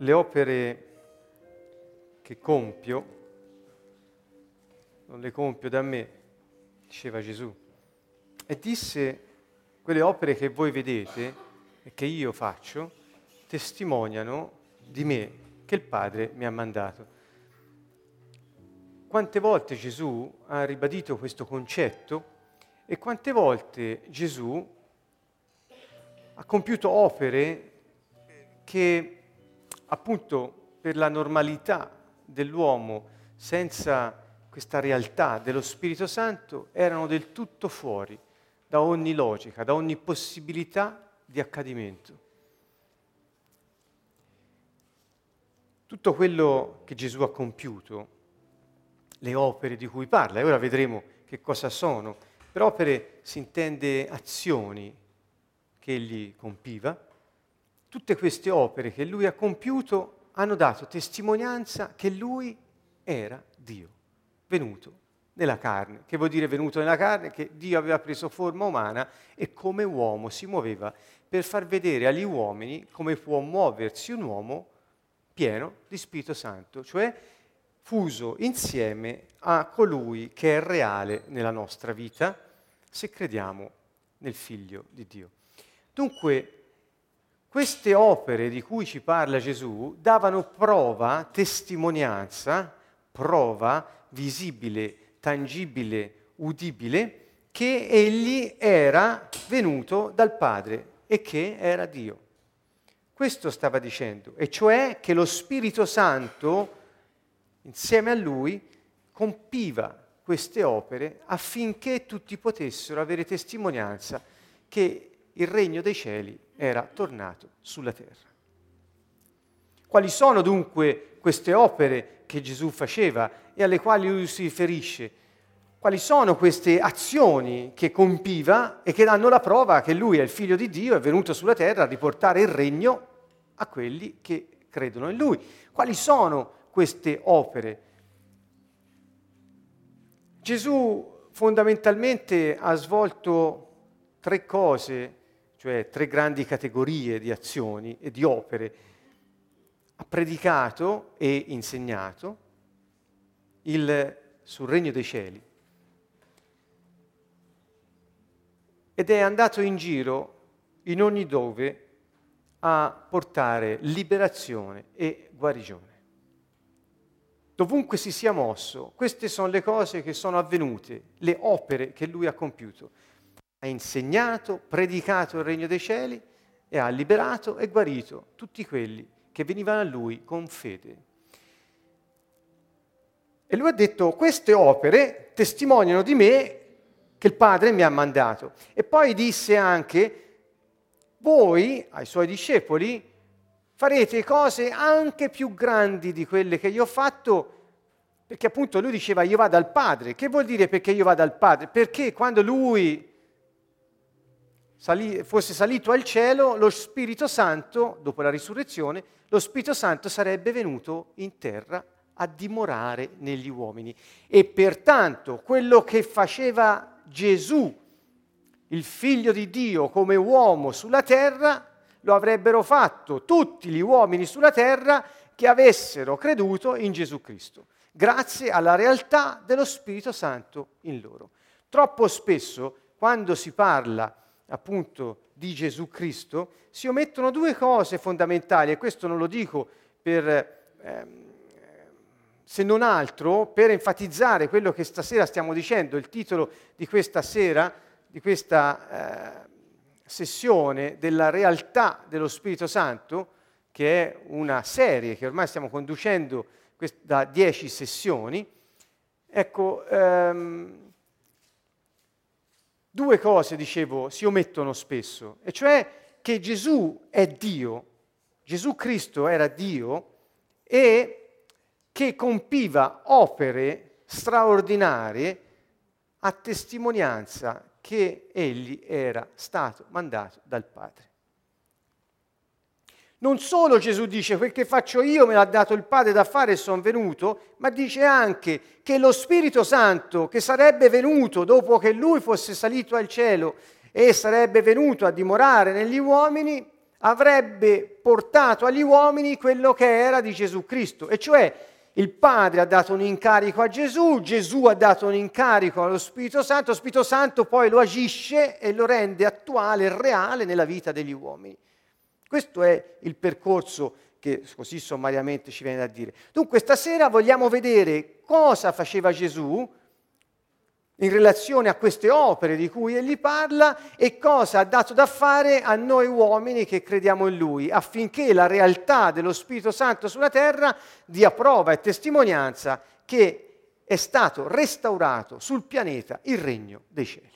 le opere che compio non le compio da me, diceva Gesù. E disse, quelle opere che voi vedete e che io faccio, testimoniano di me che il Padre mi ha mandato. Quante volte Gesù ha ribadito questo concetto e quante volte Gesù ha compiuto opere che appunto per la normalità dell'uomo senza questa realtà dello Spirito Santo erano del tutto fuori da ogni logica, da ogni possibilità di accadimento. Tutto quello che Gesù ha compiuto le opere di cui parla, e ora vedremo che cosa sono. Per opere si intende azioni che egli compiva. Tutte queste opere che lui ha compiuto hanno dato testimonianza che lui era Dio, venuto nella carne. Che vuol dire venuto nella carne? Che Dio aveva preso forma umana e come uomo si muoveva per far vedere agli uomini come può muoversi un uomo pieno di Spirito Santo, cioè fuso insieme a colui che è reale nella nostra vita se crediamo nel Figlio di Dio. Dunque, queste opere di cui ci parla Gesù davano prova, testimonianza, prova visibile, tangibile, udibile, che egli era venuto dal Padre e che era Dio. Questo stava dicendo, e cioè che lo Spirito Santo insieme a lui, compiva queste opere affinché tutti potessero avere testimonianza che il regno dei cieli era tornato sulla terra. Quali sono dunque queste opere che Gesù faceva e alle quali lui si riferisce? Quali sono queste azioni che compiva e che danno la prova che lui è il figlio di Dio, è venuto sulla terra a riportare il regno a quelli che credono in lui? Quali sono queste opere. Gesù fondamentalmente ha svolto tre cose, cioè tre grandi categorie di azioni e di opere. Ha predicato e insegnato il, sul regno dei cieli ed è andato in giro in ogni dove a portare liberazione e guarigione dovunque si sia mosso, queste sono le cose che sono avvenute, le opere che lui ha compiuto. Ha insegnato, predicato il regno dei cieli e ha liberato e guarito tutti quelli che venivano a lui con fede. E lui ha detto, queste opere testimoniano di me che il Padre mi ha mandato. E poi disse anche, voi, ai suoi discepoli, farete cose anche più grandi di quelle che io ho fatto, perché appunto lui diceva io vado al Padre. Che vuol dire perché io vado al Padre? Perché quando lui salì, fosse salito al cielo, lo Spirito Santo, dopo la risurrezione, lo Spirito Santo sarebbe venuto in terra a dimorare negli uomini. E pertanto quello che faceva Gesù, il figlio di Dio, come uomo sulla terra, lo avrebbero fatto tutti gli uomini sulla terra che avessero creduto in Gesù Cristo, grazie alla realtà dello Spirito Santo in loro. Troppo spesso, quando si parla appunto di Gesù Cristo, si omettono due cose fondamentali, e questo non lo dico per... Ehm, se non altro per enfatizzare quello che stasera stiamo dicendo, il titolo di questa sera, di questa eh, sessione della realtà dello Spirito Santo, che è una serie che ormai stiamo conducendo da dieci sessioni, ecco, ehm, due cose, dicevo, si omettono spesso, e cioè che Gesù è Dio, Gesù Cristo era Dio e che compiva opere straordinarie a testimonianza che egli era stato mandato dal Padre. Non solo Gesù dice quel che faccio io me l'ha dato il Padre da fare e sono venuto, ma dice anche che lo Spirito Santo che sarebbe venuto dopo che lui fosse salito al cielo e sarebbe venuto a dimorare negli uomini, avrebbe portato agli uomini quello che era di Gesù Cristo, e cioè il Padre ha dato un incarico a Gesù, Gesù ha dato un incarico allo Spirito Santo, lo Spirito Santo poi lo agisce e lo rende attuale e reale nella vita degli uomini. Questo è il percorso che così sommariamente ci viene da dire. Dunque stasera vogliamo vedere cosa faceva Gesù in relazione a queste opere di cui egli parla e cosa ha dato da fare a noi uomini che crediamo in lui, affinché la realtà dello Spirito Santo sulla terra dia prova e testimonianza che è stato restaurato sul pianeta il regno dei cieli.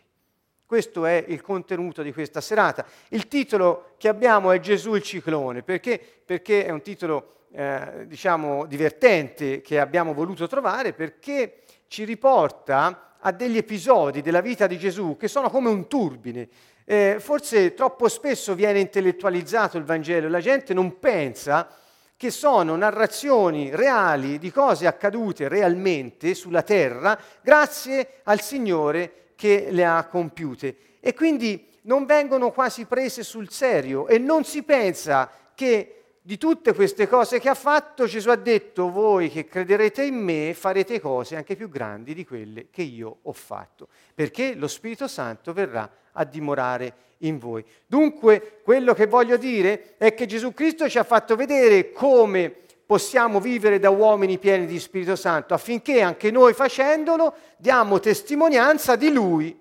Questo è il contenuto di questa serata. Il titolo che abbiamo è Gesù il ciclone, perché, perché è un titolo eh, diciamo divertente che abbiamo voluto trovare perché ci riporta a degli episodi della vita di Gesù che sono come un turbine. Eh, forse troppo spesso viene intellettualizzato il Vangelo e la gente non pensa che sono narrazioni reali di cose accadute realmente sulla terra grazie al Signore che le ha compiute. E quindi non vengono quasi prese sul serio e non si pensa che di tutte queste cose che ha fatto, Gesù ha detto, voi che crederete in me farete cose anche più grandi di quelle che io ho fatto, perché lo Spirito Santo verrà a dimorare in voi. Dunque, quello che voglio dire è che Gesù Cristo ci ha fatto vedere come possiamo vivere da uomini pieni di Spirito Santo, affinché anche noi facendolo diamo testimonianza di Lui.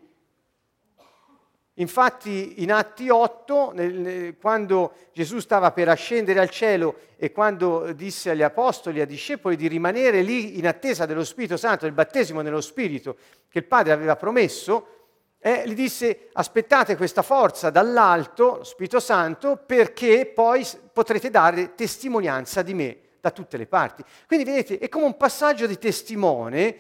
Infatti in Atti 8, nel, quando Gesù stava per ascendere al cielo e quando disse agli apostoli, ai discepoli di rimanere lì in attesa dello Spirito Santo, del battesimo nello Spirito che il Padre aveva promesso, eh, gli disse aspettate questa forza dall'alto, lo Spirito Santo, perché poi potrete dare testimonianza di me da tutte le parti. Quindi vedete, è come un passaggio di testimone,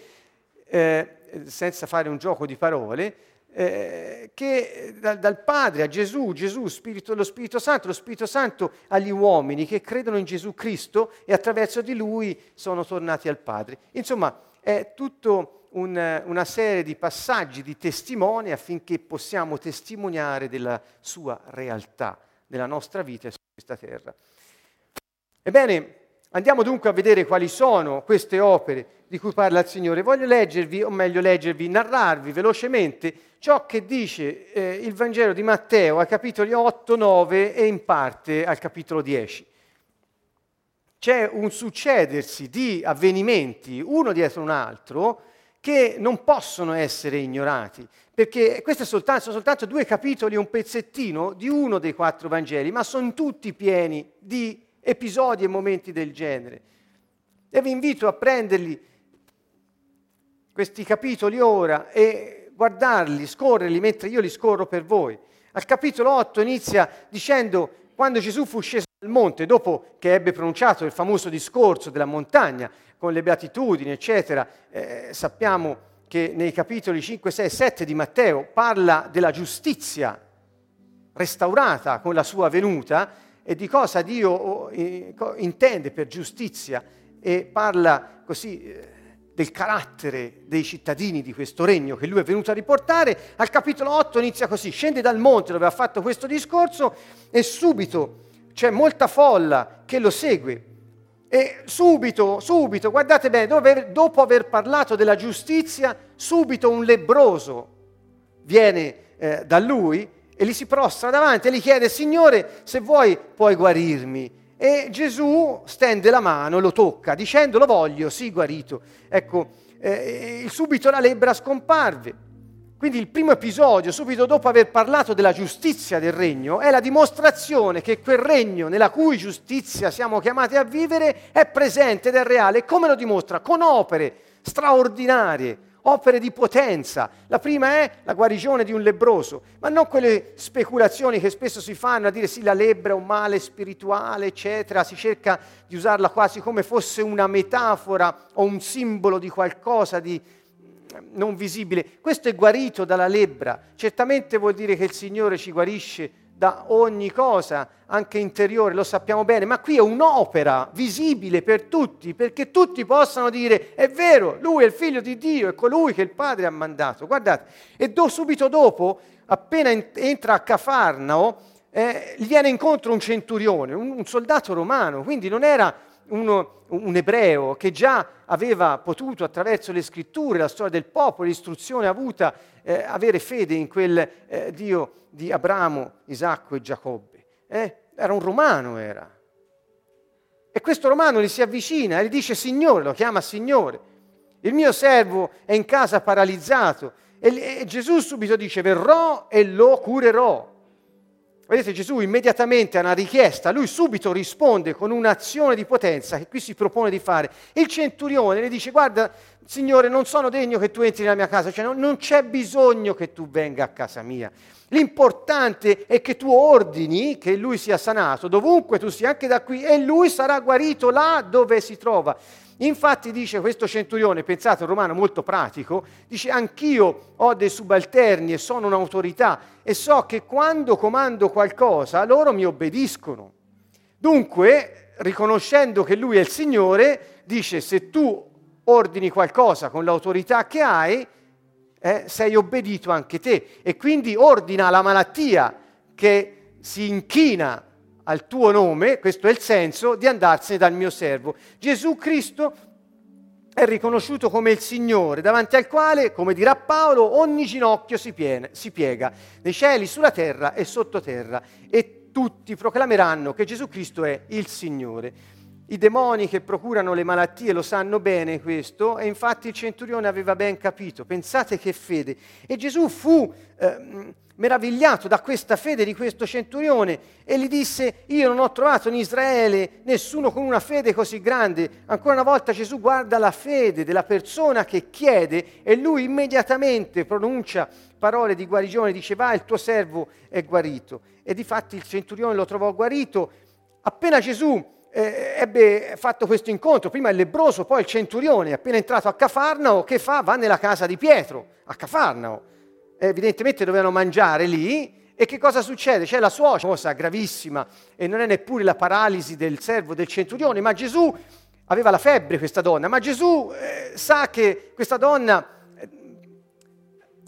eh, senza fare un gioco di parole, eh, che dal, dal, Padre a Gesù, Gesù, Spirito, lo Spirito Santo, lo Spirito Santo agli uomini che credono in Gesù Cristo e attraverso di Lui sono tornati al Padre. Insomma, è tutto un, una serie di passaggi, di testimoni affinché possiamo testimoniare della sua realtà, della nostra vita su questa terra. Ebbene, Andiamo dunque a vedere quali sono queste opere di cui parla il Signore. Voglio leggervi, o meglio leggervi, narrarvi velocemente ciò che dice eh, il Vangelo di Matteo ai capitoli 8, 9 e in parte al capitolo 10. C'è un succedersi di avvenimenti, uno dietro un altro, che non possono essere ignorati, perché questi sono soltanto due capitoli, un pezzettino di uno dei quattro Vangeli, ma sono tutti pieni di episodi e momenti del genere. E vi invito a prenderli, questi capitoli ora, e guardarli, scorrerli mentre io li scorro per voi. Al capitolo 8 inizia dicendo quando Gesù fu sceso dal monte, dopo che ebbe pronunciato il famoso discorso della montagna, con le beatitudini, eccetera, eh, sappiamo che nei capitoli 5, 6 e 7 di Matteo parla della giustizia restaurata con la sua venuta, e di cosa Dio intende per giustizia e parla così eh, del carattere dei cittadini di questo regno che lui è venuto a riportare, al capitolo 8 inizia così, scende dal monte dove ha fatto questo discorso e subito c'è molta folla che lo segue. E subito, subito, guardate bene, dopo aver parlato della giustizia, subito un lebroso viene eh, da lui e gli si prostra davanti e gli chiede, Signore, se vuoi puoi guarirmi. E Gesù stende la mano, lo tocca, dicendo, lo voglio, sì, guarito. Ecco, eh, subito la lebbra scomparve. Quindi il primo episodio, subito dopo aver parlato della giustizia del regno, è la dimostrazione che quel regno nella cui giustizia siamo chiamati a vivere è presente ed è reale. E come lo dimostra? Con opere straordinarie, opere di potenza. La prima è la guarigione di un lebroso, ma non quelle speculazioni che spesso si fanno a dire sì, la lebbra è un male spirituale, eccetera, si cerca di usarla quasi come fosse una metafora o un simbolo di qualcosa di mm, non visibile. Questo è guarito dalla lebbra, certamente vuol dire che il Signore ci guarisce da ogni cosa, anche interiore, lo sappiamo bene, ma qui è un'opera visibile per tutti, perché tutti possano dire è vero, lui è il figlio di Dio, è colui che il Padre ha mandato. Guardate, e do, subito dopo, appena entra a Cafarnao, eh, gli viene incontro un centurione, un, un soldato romano, quindi non era uno, un ebreo che già aveva potuto attraverso le scritture, la storia del popolo, l'istruzione avuta, eh, avere fede in quel eh, Dio di Abramo, Isacco e Giacobbe. Eh? Era un romano, era. E questo romano gli si avvicina e gli dice Signore, lo chiama Signore. Il mio servo è in casa paralizzato. E, e Gesù subito dice verrò e lo curerò. Vedete, Gesù immediatamente a una richiesta, lui subito risponde con un'azione di potenza che qui si propone di fare. Il centurione le dice, guarda, Signore, non sono degno che tu entri nella mia casa, cioè non, non c'è bisogno che tu venga a casa mia. L'importante è che tu ordini che lui sia sanato, dovunque tu sia, anche da qui, e lui sarà guarito là dove si trova. Infatti dice questo centurione, pensate, un romano molto pratico, dice anch'io ho dei subalterni e sono un'autorità e so che quando comando qualcosa loro mi obbediscono. Dunque, riconoscendo che lui è il Signore, dice se tu ordini qualcosa con l'autorità che hai, eh, sei obbedito anche te. E quindi ordina la malattia che si inchina al tuo nome, questo è il senso, di andarsene dal mio servo. Gesù Cristo è riconosciuto come il Signore, davanti al quale, come dirà Paolo, ogni ginocchio si, piene, si piega, nei cieli, sulla terra e sottoterra, e tutti proclameranno che Gesù Cristo è il Signore. I demoni che procurano le malattie lo sanno bene questo e infatti il centurione aveva ben capito. Pensate che fede. E Gesù fu eh, meravigliato da questa fede di questo centurione e gli disse, io non ho trovato in Israele nessuno con una fede così grande. Ancora una volta Gesù guarda la fede della persona che chiede e lui immediatamente pronuncia parole di guarigione, dice va, il tuo servo è guarito. E difatti il centurione lo trovò guarito. Appena Gesù eh, ebbe fatto questo incontro, prima il lebroso, poi il centurione, appena entrato a Cafarnao, che fa? Va nella casa di Pietro, a Cafarnao evidentemente dovevano mangiare lì. E che cosa succede? C'è la suocera, cosa gravissima, e non è neppure la paralisi del servo del centurione, ma Gesù aveva la febbre questa donna, ma Gesù eh, sa che questa donna eh,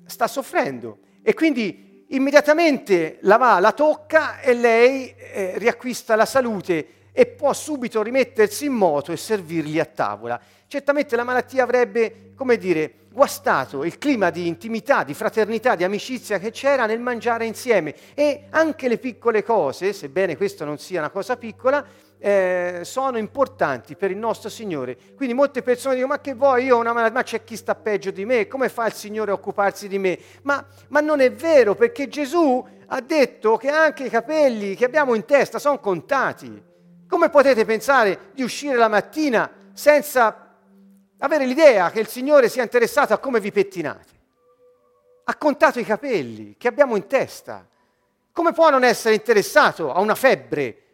sta soffrendo e quindi immediatamente la va, la tocca e lei eh, riacquista la salute e può subito rimettersi in moto e servirgli a tavola. Certamente la malattia avrebbe, come dire, guastato il clima di intimità, di fraternità, di amicizia che c'era nel mangiare insieme e anche le piccole cose, sebbene questa non sia una cosa piccola, eh, sono importanti per il nostro Signore. Quindi molte persone dicono, ma che vuoi, io ho una malattia, ma c'è chi sta peggio di me, come fa il Signore a occuparsi di me? Ma, ma non è vero, perché Gesù ha detto che anche i capelli che abbiamo in testa sono contati. Come potete pensare di uscire la mattina senza avere l'idea che il Signore sia interessato a come vi pettinate. Ha contato i capelli che abbiamo in testa. Come può non essere interessato a una febbre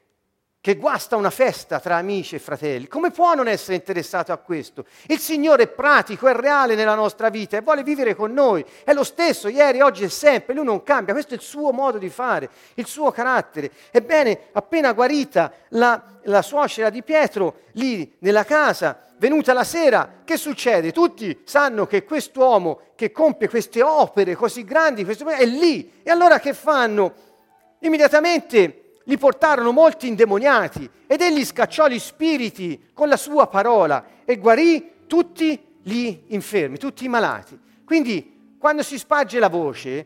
che guasta una festa tra amici e fratelli? Come può non essere interessato a questo? Il Signore è pratico, è reale nella nostra vita e vuole vivere con noi. È lo stesso, ieri, oggi e sempre. Lui non cambia. Questo è il suo modo di fare, il suo carattere. Ebbene, appena guarita la, la suocera di Pietro, lì nella casa, venuta la sera, che succede? Tutti sanno che quest'uomo che compie queste opere così grandi è lì. E allora che fanno? Immediatamente li portarono molti indemoniati ed egli scacciò gli spiriti con la sua parola e guarì tutti gli infermi, tutti i malati. Quindi quando si sparge la voce,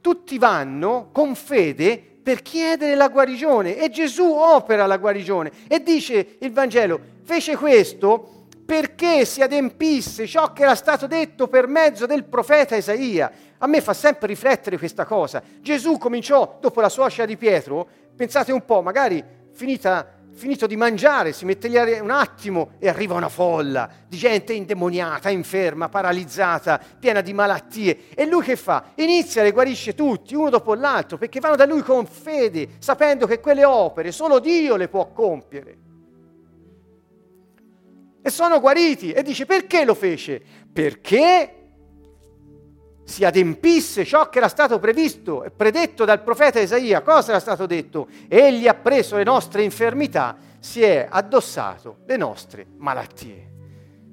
tutti vanno con fede per chiedere la guarigione e Gesù opera la guarigione e dice il Vangelo, fece questo perché si adempisse ciò che era stato detto per mezzo del profeta Isaia. A me fa sempre riflettere questa cosa. Gesù cominciò, dopo la suocera di Pietro, pensate un po', magari finita, finito di mangiare, si mette lì un attimo e arriva una folla di gente indemoniata, inferma, paralizzata, piena di malattie. E lui che fa? Inizia le guarisce tutti, uno dopo l'altro, perché vanno da lui con fede, sapendo che quelle opere solo Dio le può compiere e sono guariti. E dice perché lo fece? Perché si adempisse ciò che era stato previsto e predetto dal profeta Isaia. Cosa era stato detto? Egli ha preso le nostre infermità, si è addossato le nostre malattie.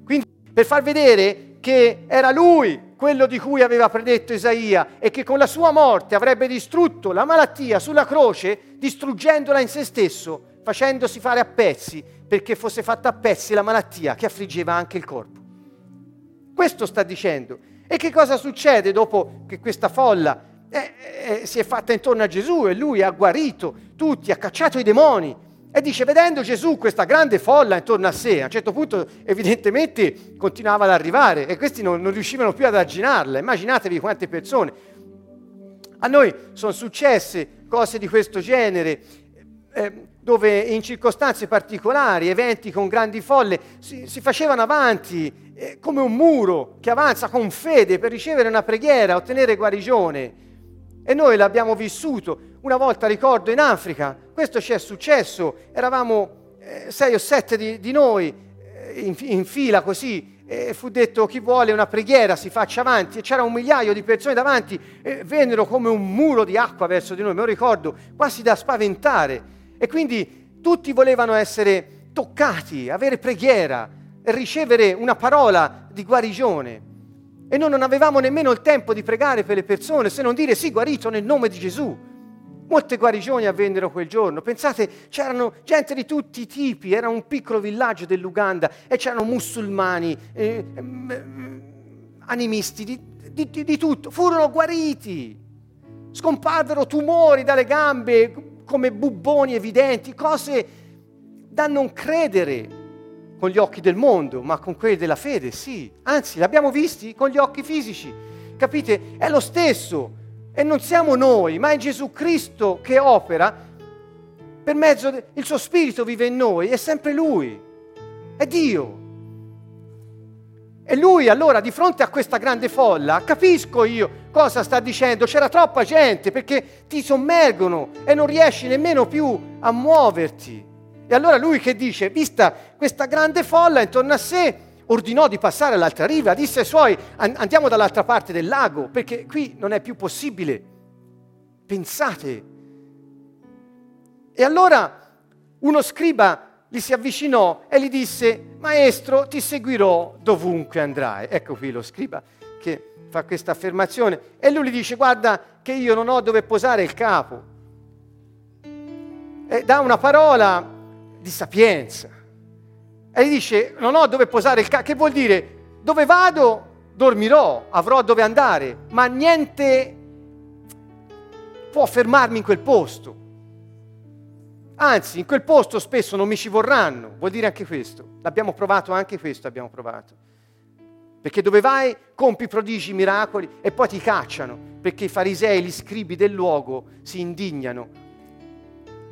Quindi per far vedere che era lui quello di cui aveva predetto Isaia e che con la sua morte avrebbe distrutto la malattia sulla croce, distruggendola in se stesso, facendosi fare a pezzi perché fosse fatta a pezzi la malattia che affliggeva anche il corpo. Questo sta dicendo. E che cosa succede dopo che questa folla eh, eh, si è fatta intorno a Gesù e lui ha guarito tutti, ha cacciato i demoni? E dice, vedendo Gesù questa grande folla intorno a sé, a un certo punto evidentemente continuava ad arrivare e questi non, non riuscivano più ad arginarla. Immaginatevi quante persone. A noi sono successe cose di questo genere, eh, dove in circostanze particolari, eventi con grandi folle, si, si facevano avanti eh, come un muro che avanza con fede per ricevere una preghiera, ottenere guarigione. E noi l'abbiamo vissuto. Una volta ricordo in Africa, questo ci è successo, eravamo eh, sei o sette di, di noi eh, in, in, fila così, e fu detto chi vuole una preghiera si faccia avanti e c'era un migliaio di persone davanti e vennero come un muro di acqua verso di noi, me lo ricordo, quasi da spaventare. E quindi tutti volevano essere toccati, avere preghiera, ricevere una parola di guarigione. E noi non avevamo nemmeno il tempo di pregare per le persone, se non dire sì, guarito nel nome di Gesù. Molte guarigioni avvennero quel giorno. Pensate, c'erano gente di tutti i tipi, era un piccolo villaggio dell'Uganda e c'erano musulmani, eh, eh, animisti, di, di, di tutto. Furono guariti, scomparvero tumori dalle gambe come bubboni evidenti, cose da non credere con gli occhi del mondo, ma con quelli della fede, sì. Anzi, l'abbiamo visti con gli occhi fisici. Capite? È lo stesso. E non siamo noi, ma è Gesù Cristo che opera per mezzo del suo spirito vive in noi, è sempre Lui, è Dio. E lui allora di fronte a questa grande folla, capisco io cosa sta dicendo, c'era troppa gente perché ti sommergono e non riesci nemmeno più a muoverti. E allora lui che dice, vista questa grande folla intorno a sé, ordinò di passare all'altra riva, disse ai suoi andiamo dall'altra parte del lago perché qui non è più possibile. Pensate. E allora uno scriba gli si avvicinò e gli disse, maestro, ti seguirò dovunque andrai. Ecco qui lo scriba che fa questa affermazione. E lui gli dice, guarda che io non ho dove posare il capo. E dà una parola di sapienza e gli dice, non ho dove posare il capo, che vuol dire, dove vado dormirò, avrò dove andare, ma niente può fermarmi in quel posto. Anzi, in quel posto spesso non mi ci vorranno, vuol dire anche questo. L'abbiamo provato, anche questo abbiamo provato. Perché dove vai compi prodigi, miracoli e poi ti cacciano, perché i farisei, gli scribi del luogo si indignano,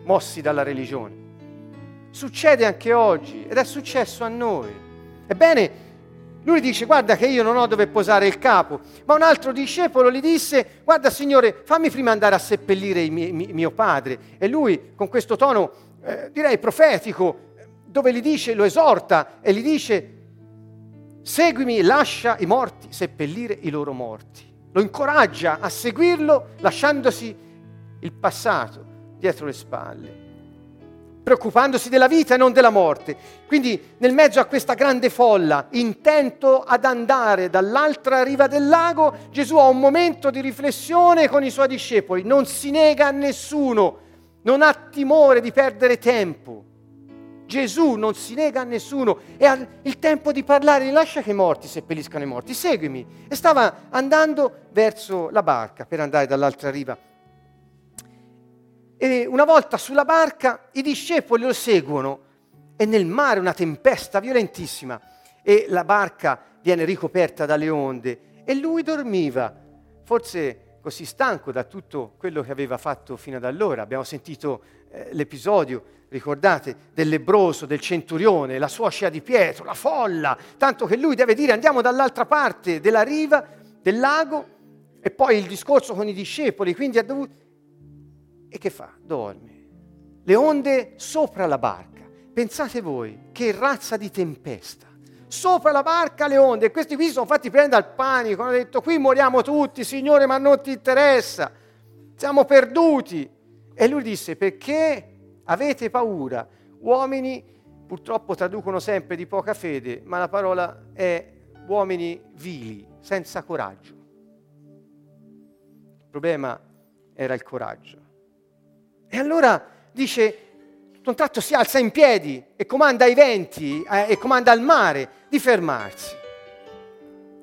mossi dalla religione. Succede anche oggi ed è successo a noi. Ebbene, lui dice guarda che io non ho dove posare il capo, ma un altro discepolo gli disse guarda Signore fammi prima andare a seppellire mie, mio padre. E lui con questo tono eh, direi profetico, dove gli dice, lo esorta e gli dice seguimi, lascia i morti seppellire i loro morti. Lo incoraggia a seguirlo lasciandosi il passato dietro le spalle preoccupandosi della vita e non della morte. Quindi nel mezzo a questa grande folla, intento ad andare dall'altra riva del lago, Gesù ha un momento di riflessione con i suoi discepoli, non si nega a nessuno, non ha timore di perdere tempo. Gesù non si nega a nessuno e ha il tempo di parlare, lascia che i morti seppelliscano i morti, seguimi. E stava andando verso la barca per andare dall'altra riva. E una volta sulla barca i discepoli lo seguono e nel mare una tempesta violentissima. E la barca viene ricoperta dalle onde. E lui dormiva, forse così stanco da tutto quello che aveva fatto fino ad allora. Abbiamo sentito eh, l'episodio, ricordate, del lebroso, del centurione, la suocera di Pietro, la folla, tanto che lui deve dire andiamo dall'altra parte della riva del lago e poi il discorso con i discepoli, quindi ha dovuto e che fa? Dorme. Le onde sopra la barca. Pensate voi, che razza di tempesta. Sopra la barca le onde. E questi qui sono fatti prendere al panico. Hanno detto, qui moriamo tutti, Signore, ma non ti interessa. Siamo perduti. E lui disse, perché avete paura? Uomini purtroppo traducono sempre di poca fede, ma la parola è uomini vili, senza coraggio. Il problema era il coraggio. E allora dice, un tratto si alza in piedi e comanda ai venti eh, e comanda al mare di fermarsi.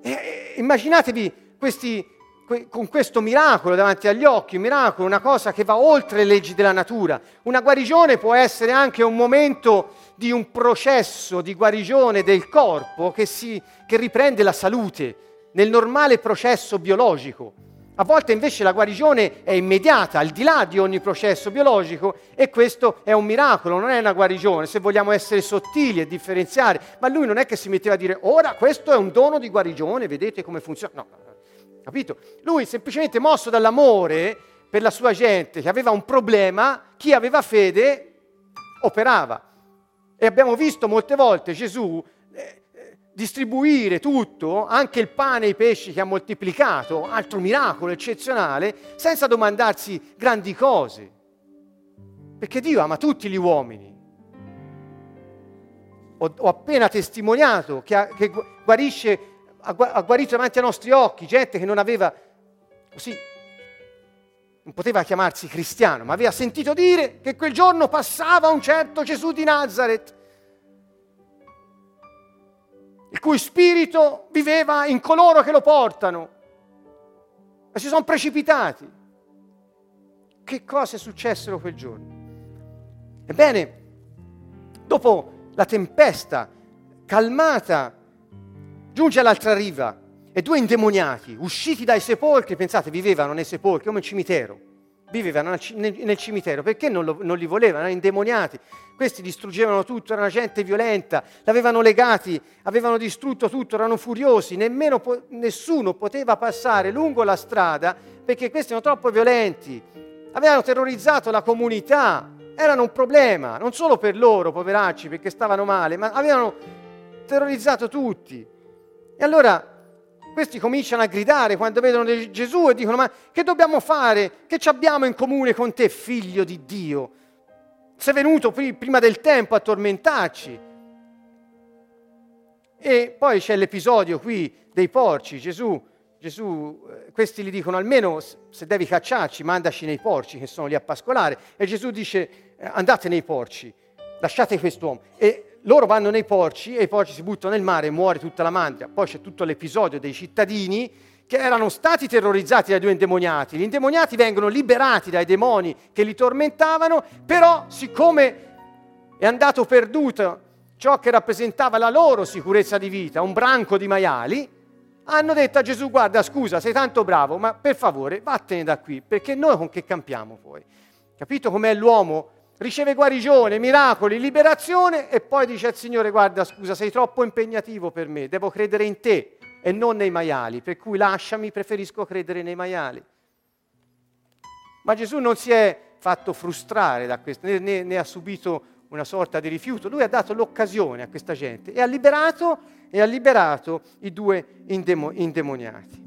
E, e, immaginatevi questi, que, con questo miracolo davanti agli occhi, un miracolo, una cosa che va oltre le leggi della natura. Una guarigione può essere anche un momento di un processo di guarigione del corpo che, si, che riprende la salute nel normale processo biologico. A volte invece la guarigione è immediata, al di là di ogni processo biologico, e questo è un miracolo, non è una guarigione, se vogliamo essere sottili e differenziare. Ma lui non è che si metteva a dire, ora questo è un dono di guarigione, vedete come funziona. No, capito? Lui semplicemente mosso dall'amore per la sua gente che aveva un problema, chi aveva fede operava. E abbiamo visto molte volte Gesù distribuire tutto, anche il pane e i pesci che ha moltiplicato, altro miracolo eccezionale, senza domandarsi grandi cose. Perché Dio ama tutti gli uomini. Ho, ho appena testimoniato che, ha, che guarisce, ha, guarito davanti ai nostri occhi gente che non aveva, così, non poteva chiamarsi cristiano, ma aveva sentito dire che quel giorno passava un certo Gesù di Nazareth il cui spirito viveva in coloro che lo portano. E si sono precipitati. Che cose successero quel giorno? Ebbene, dopo la tempesta calmata, giunge all'altra riva e due indemoniati, usciti dai sepolcri, pensate, vivevano nei sepolcri come un cimitero vivevano nel cimitero, perché non, lo, non, li volevano? Erano indemoniati. Questi distruggevano tutto, erano gente violenta, l'avevano legati, avevano distrutto tutto, erano furiosi, nemmeno po- nessuno poteva passare lungo la strada perché questi erano troppo violenti, avevano terrorizzato la comunità, erano un problema, non solo per loro, poveracci, perché stavano male, ma avevano terrorizzato tutti. E allora questi cominciano a gridare quando vedono Gesù e dicono ma che dobbiamo fare? Che ci abbiamo in comune con te, figlio di Dio? Sei venuto prima del tempo a tormentarci. E poi c'è l'episodio qui dei porci. Gesù, Gesù, eh, questi gli dicono almeno se devi cacciarci, mandaci nei porci che sono lì a pascolare. E Gesù dice eh, andate nei porci, lasciate quest'uomo. E loro vanno nei porci e i porci si buttano nel mare e muore tutta la mandria. Poi c'è tutto l'episodio dei cittadini che erano stati terrorizzati dai due indemoniati. Gli indemoniati vengono liberati dai demoni che li tormentavano, però siccome è andato perduto ciò che rappresentava la loro sicurezza di vita, un branco di maiali, hanno detto a Gesù guarda scusa sei tanto bravo, ma per favore vattene da qui, perché noi con che campiamo poi? Capito com'è l'uomo? Riceve guarigione, miracoli, liberazione e poi dice al Signore guarda scusa sei troppo impegnativo per me, devo credere in te e non nei maiali, per cui lasciami, preferisco credere nei maiali. Ma Gesù non si è fatto frustrare da questo, né, né, né ha subito una sorta di rifiuto, lui ha dato l'occasione a questa gente e ha liberato, e ha liberato i due indemo, indemoniati.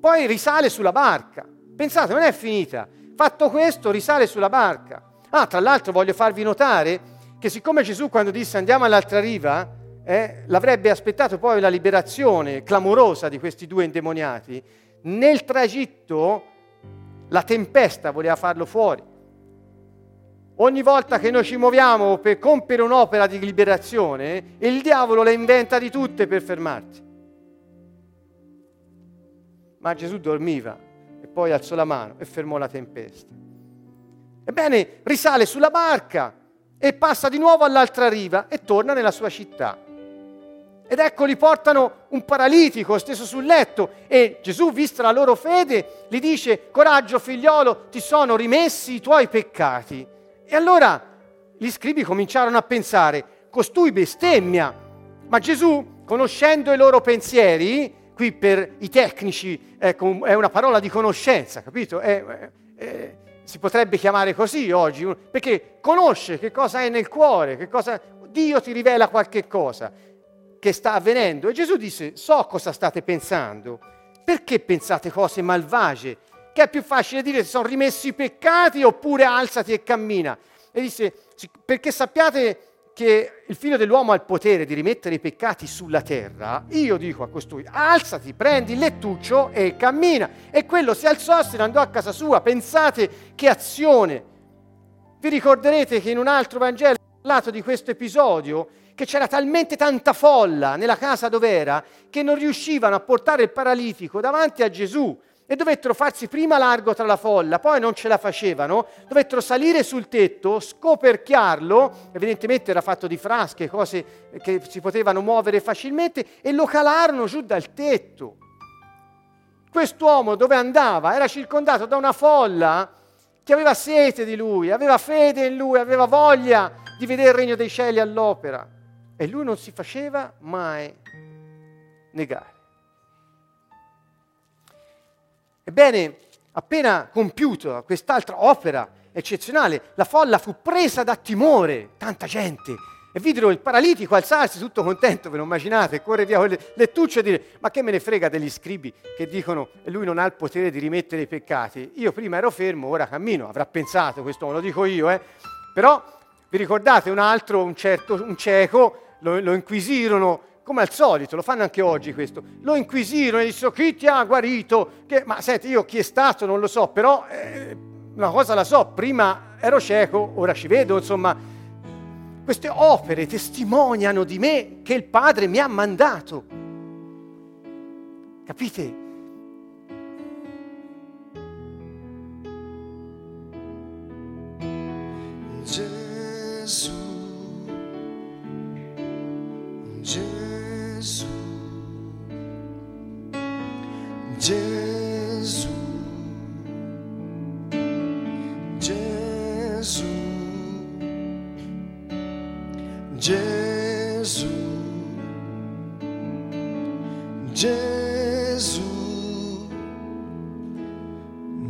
Poi risale sulla barca. Pensate, non è finita. Fatto questo, risale sulla barca Ah, tra l'altro voglio farvi notare che siccome Gesù quando disse andiamo all'altra riva, eh, l'avrebbe aspettato poi la liberazione clamorosa di questi due indemoniati, nel tragitto la tempesta voleva farlo fuori. Ogni volta che noi ci muoviamo per compiere un'opera di liberazione, il diavolo le inventa di tutte per fermarti. Ma Gesù dormiva e poi alzò la mano e fermò la tempesta. Ebbene, risale sulla barca e passa di nuovo all'altra riva e torna nella sua città. Ed ecco li portano un paralitico steso sul letto e Gesù, vista la loro fede, gli dice, coraggio figliolo, ti sono rimessi i tuoi peccati. E allora gli scribi cominciarono a pensare, costui bestemmia. Ma Gesù, conoscendo i loro pensieri, qui per i tecnici ecco, è una parola di conoscenza, capito? È, è, si potrebbe chiamare così oggi, perché conosce che cosa è nel cuore, che cosa, Dio ti rivela qualche cosa che sta avvenendo. E Gesù disse, so cosa state pensando, perché pensate cose malvagie? Che è più facile dire si sono rimessi i peccati oppure alzati e cammina. E disse, perché sappiate che il figlio dell'uomo ha il potere di rimettere i peccati sulla terra, io dico a costui, alzati, prendi il lettuccio e cammina. E quello si alzò, se ne andò a casa sua. Pensate che azione. Vi ricorderete che in un altro Vangelo ho parlato di questo episodio, che c'era talmente tanta folla nella casa dove era, che non riuscivano a portare il paralitico davanti a Gesù e dovettero farsi prima largo tra la folla, poi non ce la facevano, dovettero salire sul tetto, scoperchiarlo, evidentemente era fatto di frasche, cose che si potevano muovere facilmente, e lo calarono giù dal tetto. Quest'uomo dove andava era circondato da una folla che aveva sete di lui, aveva fede in lui, aveva voglia di vedere il regno dei cieli all'opera. E lui non si faceva mai negare. Ebbene, appena compiuta quest'altra opera eccezionale, la folla fu presa da timore, tanta gente, e videro il paralitico alzarsi tutto contento, ve lo immaginate, corre via con le lettucce e dire ma che me ne frega degli scribi che dicono lui non ha il potere di rimettere i peccati, io prima ero fermo, ora cammino, avrà pensato questo, lo dico io, eh? però vi ricordate un altro, un certo, un cieco, lo, lo inquisirono come al solito, lo fanno anche oggi questo, lo inquisirono e dissero chi ti ha guarito? Che, ma senti, io chi è stato non lo so, però eh, una cosa la so, prima ero cieco, ora ci vedo, insomma, queste opere testimoniano di me che il Padre mi ha mandato. Capite?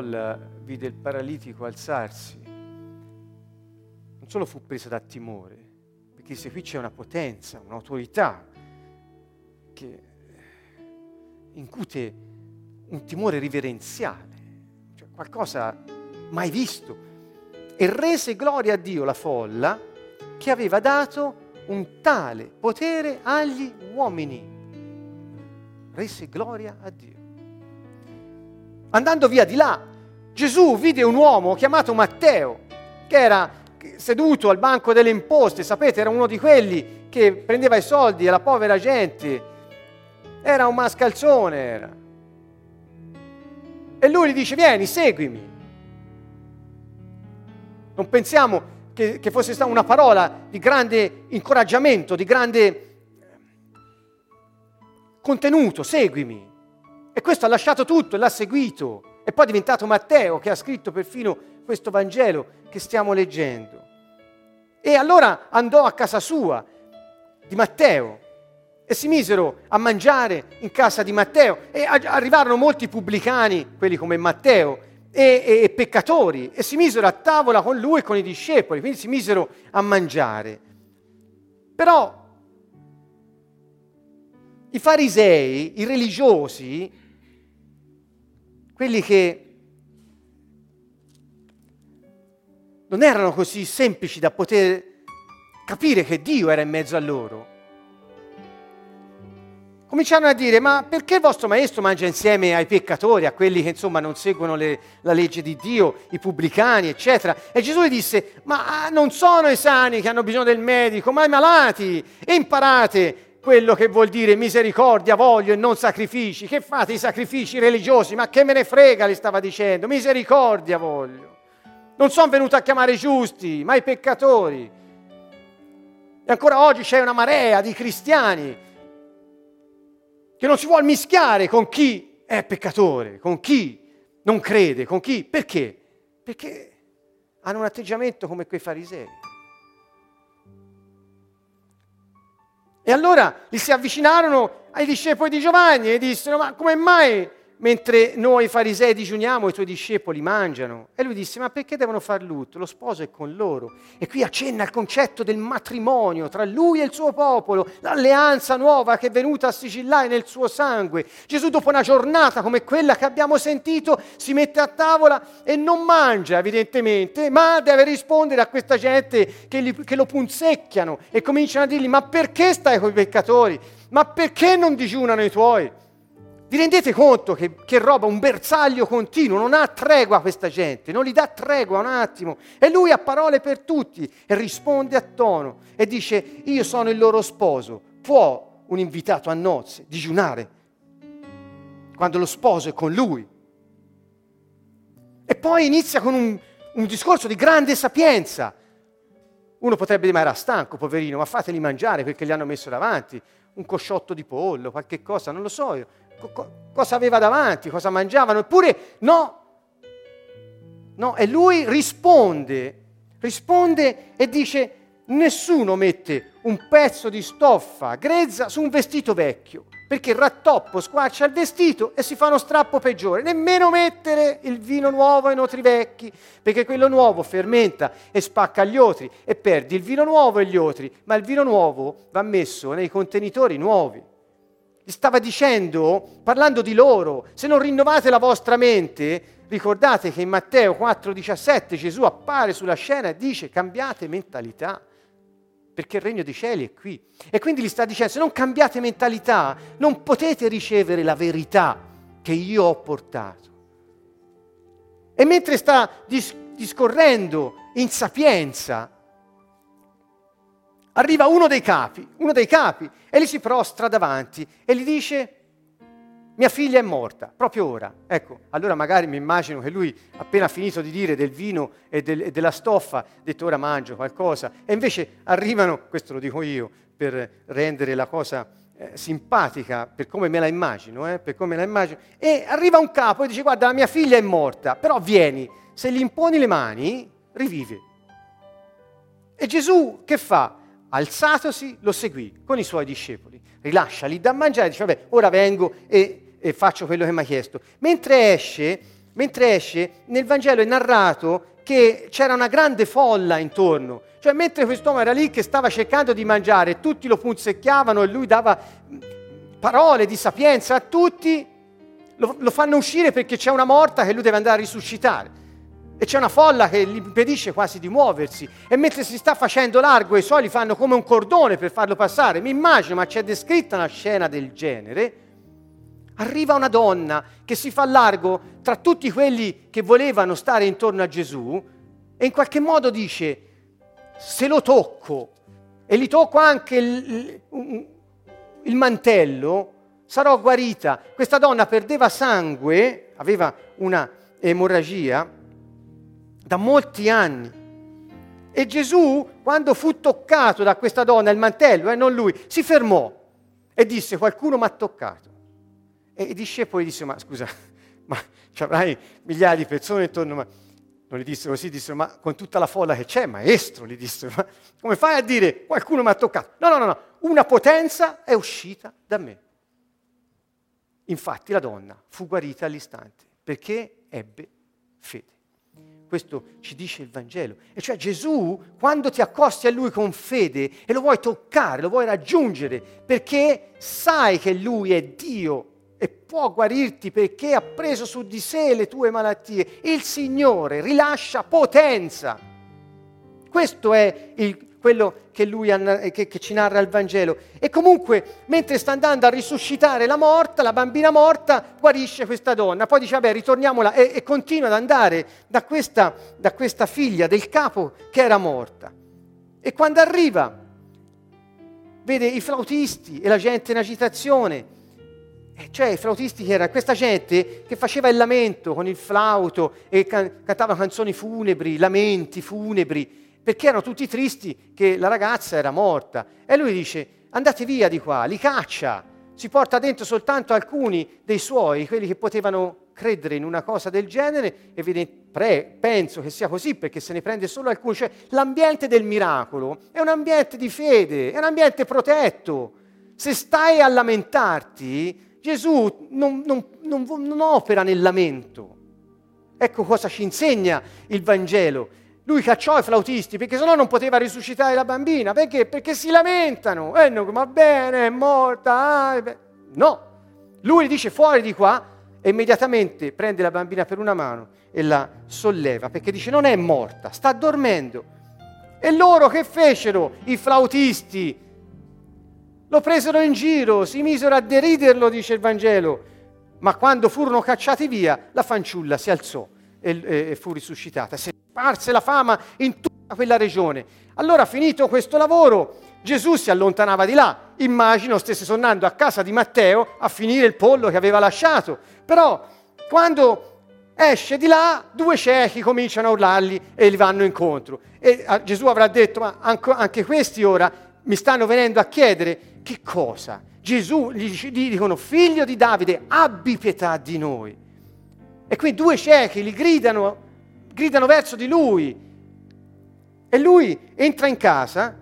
folla vide il paralitico alzarsi, non solo fu presa da timore, perché se qui c'è una potenza, un'autorità che incute un timore riverenziale, cioè qualcosa mai visto, e rese gloria a Dio la folla che aveva dato un tale potere agli uomini. Rese gloria a Dio. Andando via di là, Gesù vide un uomo chiamato Matteo, che era seduto al banco delle imposte, sapete, era uno di quelli che prendeva i soldi alla povera gente, era un mascalzone, era. E lui gli dice, vieni, seguimi. Non pensiamo che, che fosse stata una parola di grande incoraggiamento, di grande contenuto, seguimi. E questo ha lasciato tutto e l'ha seguito. E poi è diventato Matteo che ha scritto perfino questo Vangelo che stiamo leggendo. E allora andò a casa sua di Matteo e si misero a mangiare in casa di Matteo e arrivarono molti pubblicani, quelli come Matteo, e, e, e peccatori, e si misero a tavola con lui e con i discepoli, quindi si misero a mangiare. Però i farisei, i religiosi, quelli che non erano così semplici da poter capire che Dio era in mezzo a loro, cominciarono a dire, ma perché il vostro maestro mangia insieme ai peccatori, a quelli che insomma non seguono le, la legge di Dio, i pubblicani, eccetera? E Gesù gli disse, ma non sono i sani che hanno bisogno del medico, ma i malati. E imparate quello che vuol dire misericordia voglio e non sacrifici. Che fate i sacrifici religiosi? Ma che me ne frega, gli stava dicendo, misericordia voglio. Non sono venuto a chiamare i giusti, ma i peccatori. E ancora oggi c'è una marea di cristiani che non si vuole mischiare con chi è peccatore, con chi non crede, con chi... Perché? Perché hanno un atteggiamento come quei farisei. E allora gli si avvicinarono ai discepoli di Giovanni e dissero, ma come mai mentre noi farisei digiuniamo i tuoi discepoli mangiano. E lui disse, ma perché devono far lutto? Lo sposo è con loro. E qui accenna il concetto del matrimonio tra lui e il suo popolo, l'alleanza nuova che è venuta a sigillare nel suo sangue. Gesù dopo una giornata come quella che abbiamo sentito si mette a tavola e non mangia evidentemente, ma deve rispondere a questa gente che, li, che lo punzecchiano e cominciano a dirgli, ma perché stai con i peccatori? Ma perché non digiunano i tuoi? Vi rendete conto che, che, roba, un bersaglio continuo, non ha tregua questa gente, non gli dà tregua un attimo. E lui ha parole per tutti e risponde a tono e dice, io sono il loro sposo, può un invitato a nozze digiunare quando lo sposo è con lui? E poi inizia con un, un discorso di grande sapienza. Uno potrebbe dire, ma era stanco, poverino, ma fateli mangiare perché gli hanno messo davanti. Un cosciotto di pollo, qualche cosa, non lo so io. Co- cosa aveva davanti, cosa mangiavano, eppure no. No, e lui risponde, risponde e dice nessuno mette un pezzo di stoffa grezza su un vestito vecchio, perché rattoppo squarcia il vestito e si fa uno strappo peggiore. Nemmeno mettere il vino nuovo in otri vecchi, perché quello nuovo fermenta e spacca gli otri e perdi il vino nuovo e gli otri, ma il vino nuovo va messo nei contenitori nuovi stava dicendo, parlando di loro, se non rinnovate la vostra mente, ricordate che in Matteo 4:17 Gesù appare sulla scena e dice cambiate mentalità, perché il regno dei cieli è qui. E quindi gli sta dicendo, se non cambiate mentalità, non potete ricevere la verità che io ho portato. E mentre sta dis- discorrendo in sapienza, arriva uno dei capi, uno dei capi, e gli si prostra davanti e gli dice, mia figlia è morta, proprio ora. Ecco, allora magari mi immagino che lui, appena finito di dire del vino e, del, e della stoffa, ha detto ora mangio qualcosa, e invece arrivano, questo lo dico io, per rendere la cosa eh, simpatica, per come me la immagino, eh, per come me la immagino, e arriva un capo e dice guarda la mia figlia è morta, però vieni, se gli imponi le mani, rivive. E Gesù che fa? alzatosi, lo seguì con i suoi discepoli. Rilascia lì da mangiare dice, vabbè, ora vengo e, e faccio quello che mi ha chiesto. Mentre esce, mentre esce, nel Vangelo è narrato che c'era una grande folla intorno. Cioè, mentre quest'uomo era lì che stava cercando di mangiare, tutti lo punzecchiavano e lui dava parole di sapienza a tutti, lo, lo fanno uscire perché c'è una morta che lui deve andare a risuscitare e c'è una folla che gli impedisce quasi di muoversi e mentre si sta facendo largo i suoi fanno come un cordone per farlo passare. Mi immagino, ma c'è descritta una scena del genere. Arriva una donna che si fa largo tra tutti quelli che volevano stare intorno a Gesù e in qualche modo dice, se lo tocco e gli tocco anche il, il, il mantello, sarò guarita. Questa donna perdeva sangue, aveva una emorragia da molti anni. E Gesù, quando fu toccato da questa donna, il mantello, e eh, non lui, si fermò e disse, qualcuno mi ha toccato. E i discepoli dissero, ma scusa, ma ci avrai migliaia di persone intorno, ma non gli dissero così, dissero, ma con tutta la folla che c'è, maestro, gli dissero, ma come fai a dire qualcuno mi ha toccato? No, no, no, no, una potenza è uscita da me. Infatti la donna fu guarita all'istante perché ebbe fede. Questo ci dice il Vangelo. E cioè Gesù, quando ti accosti a Lui con fede e lo vuoi toccare, lo vuoi raggiungere, perché sai che Lui è Dio e può guarirti perché ha preso su di sé le tue malattie, il Signore rilascia potenza. Questo è il quello che, lui che- che ci narra il Vangelo. E comunque, mentre sta andando a risuscitare la morta, la bambina morta, guarisce questa donna. Poi dice, vabbè, ritorniamola e, e continua ad andare da questa, da questa figlia del capo che era morta. E quando arriva, vede i flautisti e la gente in agitazione. Cioè i flautisti che era questa gente che faceva il lamento con il flauto e can- cantava canzoni funebri, lamenti funebri, perché erano tutti tristi che la ragazza era morta. E lui dice, andate via di qua, li caccia, si porta dentro soltanto alcuni dei suoi, quelli che potevano credere in una cosa del genere, e vede- pre- penso che sia così perché se ne prende solo alcuni, cioè l'ambiente del miracolo è un ambiente di fede, è un ambiente protetto. Se stai a lamentarti, Gesù non, non- non- non opera nel lamento. Ecco cosa ci insegna il Vangelo. Lui cacciò i flautisti perché sennò non poteva risuscitare la bambina. Perché? Perché si lamentano. Eh, va bene, è morta. ah, beh. No, lui dice fuori di qua e immediatamente prende la bambina per una mano e la solleva perché dice non è morta, sta dormendo. E loro che fecero? I flautisti lo presero in giro, si misero a deriderlo, dice il Vangelo. Ma quando furono cacciati via, la fanciulla si alzò e, e- fu risuscitata. Si sparse la fama in tutta quella regione. Allora, finito questo lavoro, Gesù si allontanava di là. Immagino stesse tornando a casa di Matteo a finire il pollo che aveva lasciato. Però, quando esce di là, due ciechi cominciano a urlargli e gli vanno incontro. E a- Gesù avrà detto, ma anche questi ora mi stanno venendo a chiedere che cosa? Gesù gli, dicono, figlio di Davide, abbi pietà di noi. E qui due ciechi gli gridano, gridano verso di lui. E lui entra in casa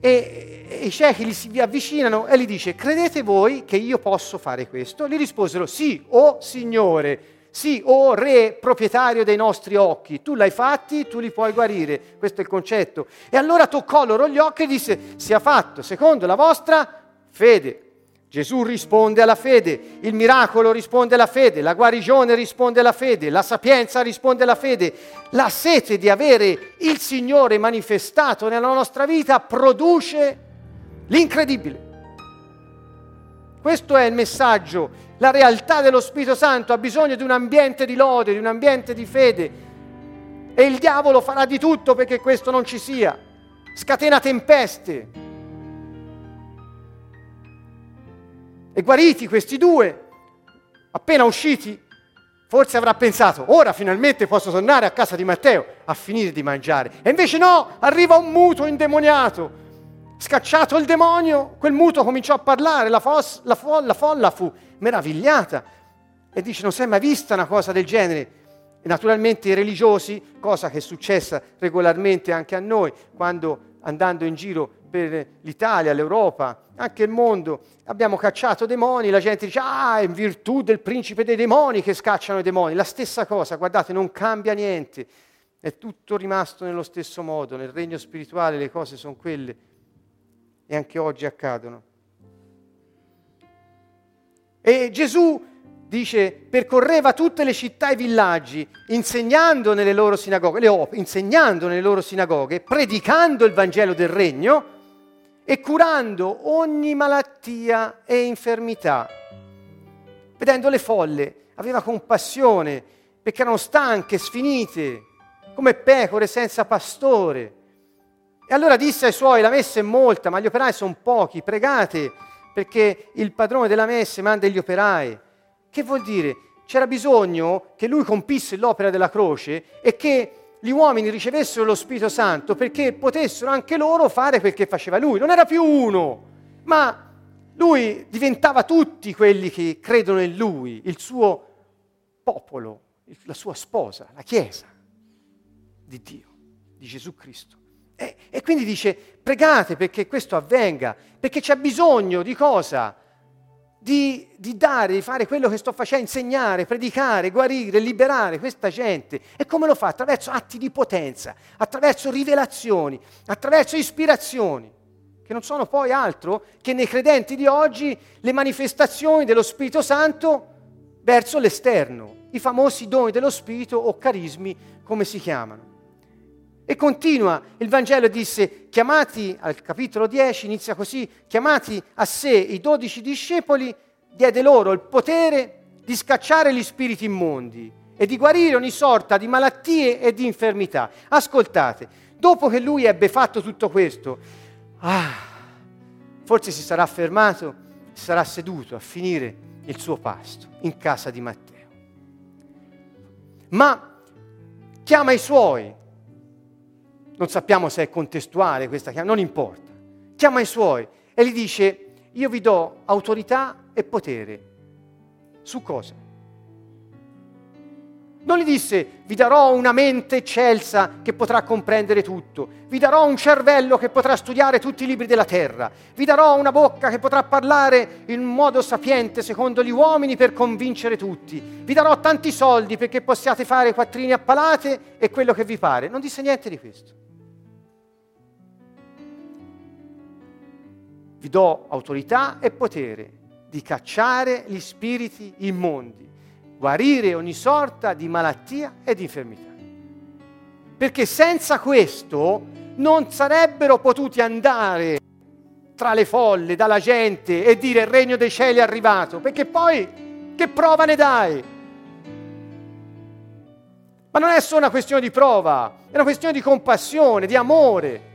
e, e i ciechi gli si avvicinano e gli dice, credete voi che io posso fare questo? Gli risposero, sì, o Signore, sì, o Re proprietario dei nostri occhi, tu l'hai fatti, tu li puoi guarire, questo è il concetto. E allora toccò loro gli occhi e disse, sia fatto secondo la vostra fede. Gesù risponde alla fede, il miracolo risponde alla fede, la guarigione risponde alla fede, la sapienza risponde alla fede, la sete di avere il Signore manifestato nella nostra vita produce l'incredibile. Questo è il messaggio, la realtà dello Spirito Santo ha bisogno di un ambiente di lode, di un ambiente di fede e il diavolo farà di tutto perché questo non ci sia, scatena tempeste. E guariti questi due, appena usciti, forse avrà pensato, ora finalmente posso tornare a casa di Matteo a finire di mangiare. E invece no, arriva un muto indemoniato. Scacciato il demonio, quel muto cominciò a parlare, la, fos- la fo- la folla fu meravigliata e dice non si è mai vista una cosa del genere. E naturalmente i religiosi, cosa che è successa regolarmente anche a noi, quando andando in giro per l'Italia, l'Europa, anche il mondo, abbiamo cacciato demoni, la gente dice ah è in virtù del principe dei demoni che scacciano i demoni. La stessa cosa, guardate, non cambia niente, è tutto rimasto nello stesso modo, nel regno spirituale le cose sono quelle e anche oggi accadono. E Gesù dice, percorreva tutte le città e i villaggi, insegnando nelle loro sinagoghe, op- insegnando nelle loro sinagoghe, predicando il Vangelo del Regno e curando ogni malattia e infermità. Vedendo le folle, aveva compassione perché erano stanche, sfinite, come pecore senza pastore. E allora disse ai suoi, la messa è molta, ma gli operai sono pochi, pregate perché il padrone della messa manda gli operai. Che vuol dire? C'era bisogno che lui compisse l'opera della croce e che gli uomini ricevessero lo Spirito Santo perché potessero anche loro fare quel che faceva lui. Non era più uno, ma lui diventava tutti quelli che credono in lui, il suo popolo, la sua sposa, la Chiesa di Dio, di Gesù Cristo. E, e quindi dice, pregate perché questo avvenga, perché c'è bisogno di cosa? Di, di, dare, di fare quello che sto facendo, insegnare, predicare, guarire, liberare questa gente. E come lo fa? Attraverso atti di potenza, attraverso rivelazioni, attraverso ispirazioni, che non sono poi altro che nei credenti di oggi le manifestazioni dello Spirito Santo verso l'esterno, i famosi doni dello Spirito o carismi, come si chiamano. E continua il Vangelo disse, chiamati al capitolo 10, inizia così, chiamati a sé i dodici discepoli, diede loro il potere di scacciare gli spiriti immondi e di guarire ogni sorta di malattie e di infermità. Ascoltate, dopo che lui ebbe fatto tutto questo, ah, forse si sarà fermato, sarà seduto a finire il suo pasto in casa di Matteo. Ma chiama i suoi, non sappiamo se è contestuale questa chiama, non importa. Chiama i suoi e gli dice, io vi do autorità e potere. Su cosa? Non gli disse, vi darò una mente eccelsa che potrà comprendere tutto, vi darò un cervello che potrà studiare tutti i libri della terra, vi darò una bocca che potrà parlare in modo sapiente secondo gli uomini per convincere tutti, vi darò tanti soldi perché possiate fare quattrini a palate e quello che vi pare. Non disse niente di questo. Vi do autorità e potere di cacciare gli spiriti immondi, guarire ogni sorta di malattia e di infermità. Perché senza questo non sarebbero potuti andare tra le folle, dalla gente e dire il regno dei cieli è arrivato, perché poi che prova ne dai? Ma non è solo una questione di prova, è una questione di compassione, di amore.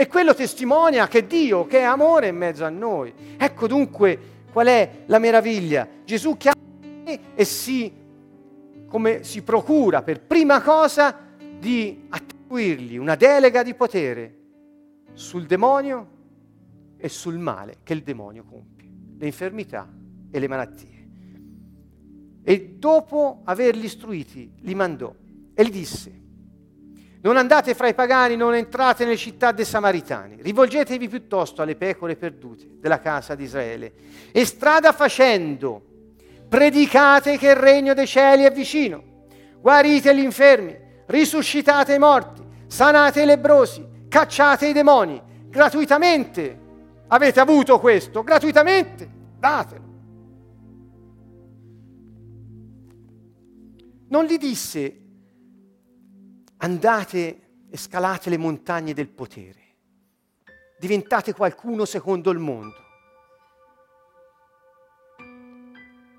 E quello testimonia che Dio, che è amore in mezzo a noi. Ecco dunque qual è la meraviglia. Gesù chiama e si, come si procura per prima cosa di attribuirgli una delega di potere sul demonio e sul male che il demonio compie, le infermità e le malattie. E dopo averli istruiti, li mandò e gli disse, non andate fra i pagani, non entrate nelle città dei Samaritani, rivolgetevi piuttosto alle pecore perdute della casa di Israele. E strada facendo, predicate che il regno dei cieli è vicino, guarite gli infermi, risuscitate i morti, sanate i lebrosi, cacciate i demoni, gratuitamente. Avete avuto questo, gratuitamente, datelo. Non gli disse andate e scalate le montagne del potere. Diventate qualcuno secondo il mondo.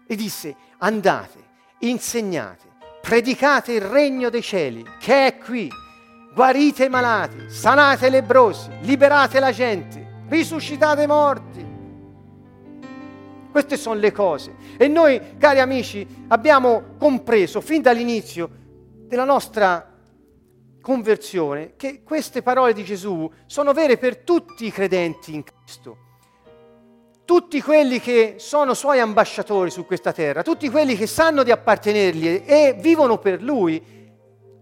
E disse, andate, insegnate, predicate il regno dei cieli che è qui, guarite i malati, sanate i lebrosi, liberate la gente, risuscitate i morti. Queste sono le cose. E noi, cari amici, abbiamo compreso fin dall'inizio della nostra conversione che queste parole di Gesù sono vere per tutti i credenti in Cristo. Tutti quelli che sono suoi ambasciatori su questa terra, tutti quelli che sanno di appartenergli e vivono per lui,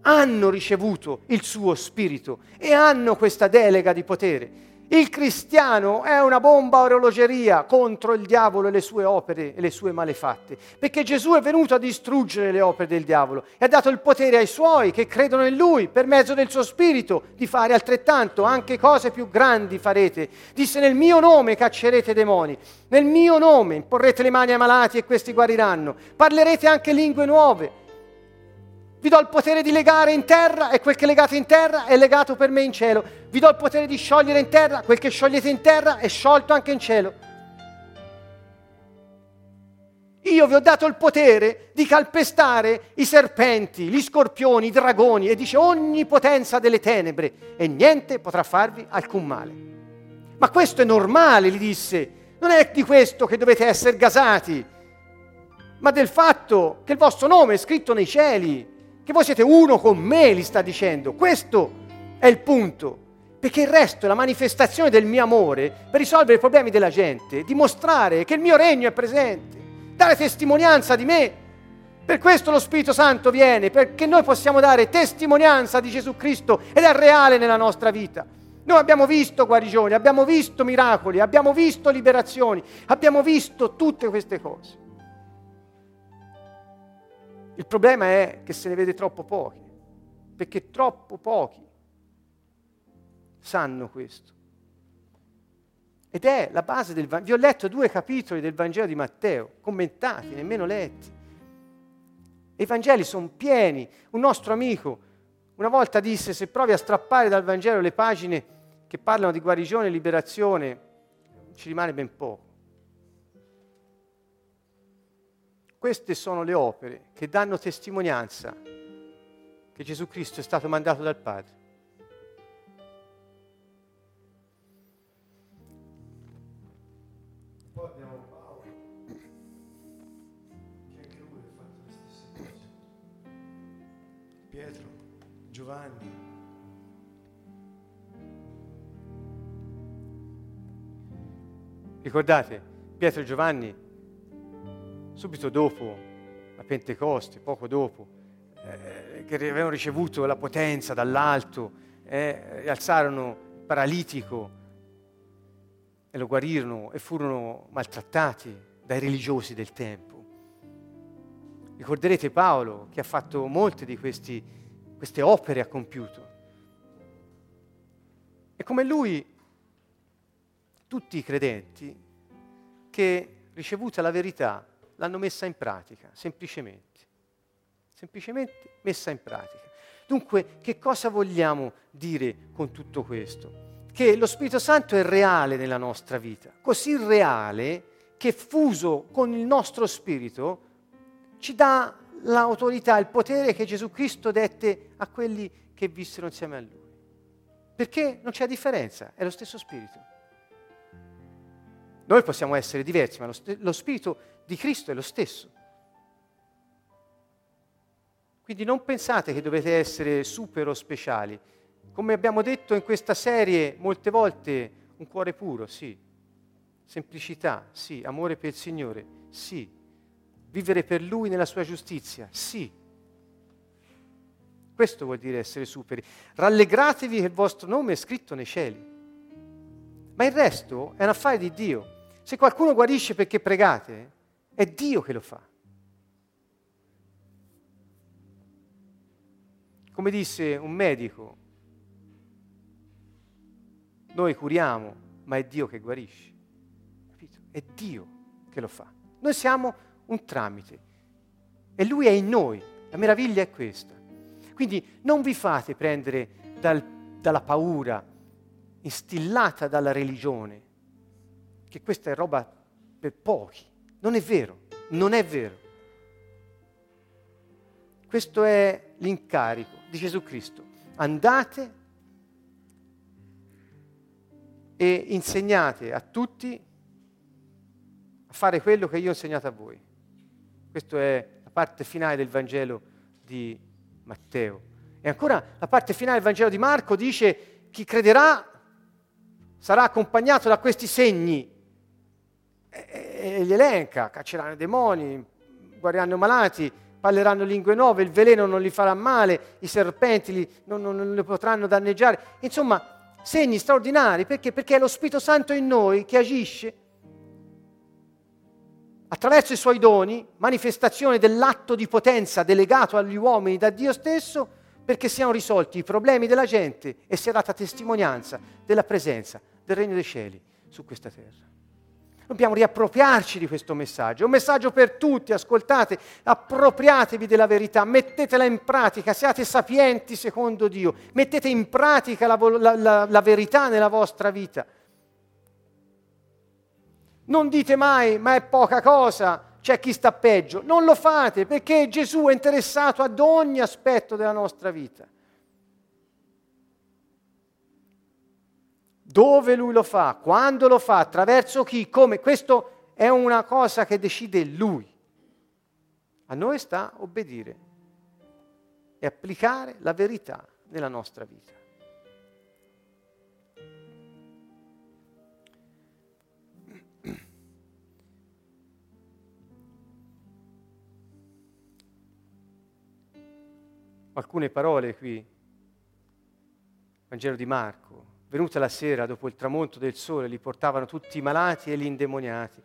hanno ricevuto il suo spirito e hanno questa delega di potere. Il cristiano è una bomba orologeria contro il diavolo e le sue opere e le sue malefatte, perché Gesù è venuto a distruggere le opere del diavolo e ha dato il potere ai suoi che credono in lui per mezzo del suo spirito di fare altrettanto, anche cose più grandi farete. Disse nel mio nome caccerete demoni, nel mio nome imporrete le mani ai malati e questi guariranno, parlerete anche lingue nuove. Vi do il potere di legare in terra e quel che legate in terra è legato per me in cielo. Vi do il potere di sciogliere in terra, quel che sciogliete in terra è sciolto anche in cielo. Io vi ho dato il potere di calpestare i serpenti, gli scorpioni, i dragoni e dice ogni potenza delle tenebre e niente potrà farvi alcun male. Ma questo è normale, gli disse. Non è di questo che dovete essere gasati, ma del fatto che il vostro nome è scritto nei cieli che voi siete uno con me, gli sta dicendo. Questo è il punto. Perché il resto è la manifestazione del mio amore per risolvere i problemi della gente, dimostrare che il mio regno è presente, dare testimonianza di me. Per questo lo Spirito Santo viene, perché noi possiamo dare testimonianza di Gesù Cristo ed è reale nella nostra vita. Noi abbiamo visto guarigioni, abbiamo visto miracoli, abbiamo visto liberazioni, abbiamo visto tutte queste cose. Il problema è che se ne vede troppo pochi, perché troppo pochi sanno questo. Ed è la base del Vangelo. Vi ho letto due capitoli del Vangelo di Matteo, commentati, nemmeno letti. I Vangeli sono pieni. Un nostro amico, una volta disse, se provi a strappare dal Vangelo le pagine che parlano di guarigione e liberazione, ci rimane ben poco. Queste sono le opere che danno testimonianza che Gesù Cristo è stato mandato dal Padre. Poi abbiamo Paolo, che anche lui ha fatto le stesse cose. Pietro, Giovanni. Ricordate, Pietro e Giovanni, subito dopo la Pentecoste, poco dopo, eh, che avevano ricevuto la potenza dall'alto, eh, rialzarono il paralitico e lo guarirono e furono maltrattati dai religiosi del tempo. Ricorderete Paolo che ha fatto molte di questi, queste opere, ha compiuto. E come lui tutti i credenti che, ricevuta la verità, l'hanno messa in pratica, semplicemente. Semplicemente messa in pratica. Dunque, che cosa vogliamo dire con tutto questo? Che lo Spirito Santo è reale nella nostra vita, così reale che fuso con il nostro spirito ci dà l'autorità, il potere che Gesù Cristo dette a quelli che vissero insieme a Lui. Perché non c'è differenza, è lo stesso spirito. Noi possiamo essere diversi, ma lo, lo Spirito di Cristo è lo stesso. Quindi non pensate che dovete essere super o speciali. Come abbiamo detto in questa serie molte volte, un cuore puro, sì. Semplicità, sì. Amore per il Signore, sì. Vivere per Lui nella sua giustizia, sì. Questo vuol dire essere superi. Rallegratevi che il vostro nome è scritto nei cieli. Ma il resto è un affare di Dio. Se qualcuno guarisce perché pregate, è Dio che lo fa. Come disse un medico, noi curiamo, ma è Dio che guarisce. Capito? È Dio che lo fa. Noi siamo un tramite e Lui è in noi. La meraviglia è questa. Quindi non vi fate prendere dal, dalla paura instillata dalla religione, che questa è roba per pochi. Non è vero, non è vero. Questo è l'incarico di Gesù Cristo. Andate e insegnate a tutti a fare quello che io ho insegnato a voi. Questa è la parte finale del Vangelo di Matteo. E ancora la parte finale del Vangelo di Marco dice chi crederà sarà accompagnato da questi segni e, li elenca, cacceranno i demoni, guariranno i malati, parleranno lingue nuove, il veleno non li farà male, i serpenti li, non, non, non li potranno danneggiare. Insomma, segni straordinari, perché? Perché è lo Spirito Santo in noi che agisce attraverso i suoi doni, manifestazione dell'atto di potenza delegato agli uomini da Dio stesso, perché siano risolti i problemi della gente e sia data testimonianza della presenza del Regno dei Cieli su questa terra. Dobbiamo riappropriarci di questo messaggio. È un messaggio per tutti, ascoltate, appropriatevi della verità, mettetela in pratica, siate sapienti secondo Dio, mettete in pratica la, la, la, la verità nella vostra vita. Non dite mai, ma è poca cosa, c'è chi sta peggio. Non lo fate perché Gesù è interessato ad ogni aspetto della nostra vita. Dove lui lo fa, quando lo fa, attraverso chi, come. Questo è una cosa che decide lui. A noi sta obbedire e applicare la verità nella nostra vita. Alcune parole qui, Vangelo di Marco, Venuta la sera, dopo il tramonto del sole, li portavano tutti i malati e gli indemoniati.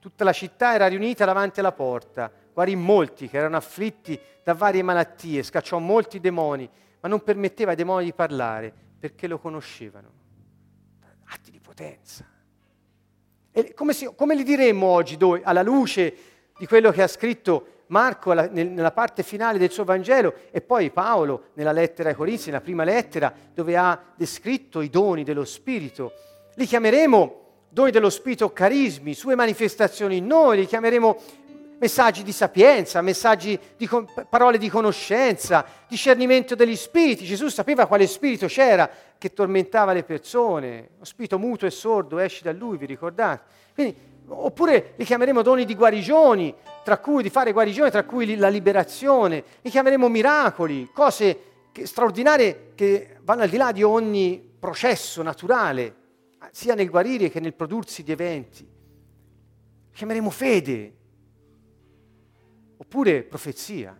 Tutta la città era riunita davanti alla porta. Guarì molti che erano afflitti da varie malattie, scacciò molti demoni, ma non permetteva ai demoni di parlare perché lo conoscevano. Atti di potenza. E come, si, come li diremmo oggi, noi, alla luce di quello che ha scritto Marco nella parte finale del suo Vangelo e poi Paolo nella lettera ai Corinzi, nella prima lettera, dove ha descritto i doni dello Spirito. Li chiameremo doni dello Spirito carismi, sue manifestazioni in noi, li chiameremo messaggi di sapienza, messaggi di con- parole di conoscenza, discernimento degli spiriti. Gesù sapeva quale spirito c'era che tormentava le persone, lo spirito muto e sordo esce da lui, vi ricordate? Quindi, oppure li chiameremo doni di guarigioni, tra cui di fare guarigione, tra cui la liberazione, li chiameremo miracoli, cose che, straordinarie che vanno al di là di ogni processo naturale, sia nel guarire che nel prodursi di eventi. Li chiameremo fede, oppure profezia.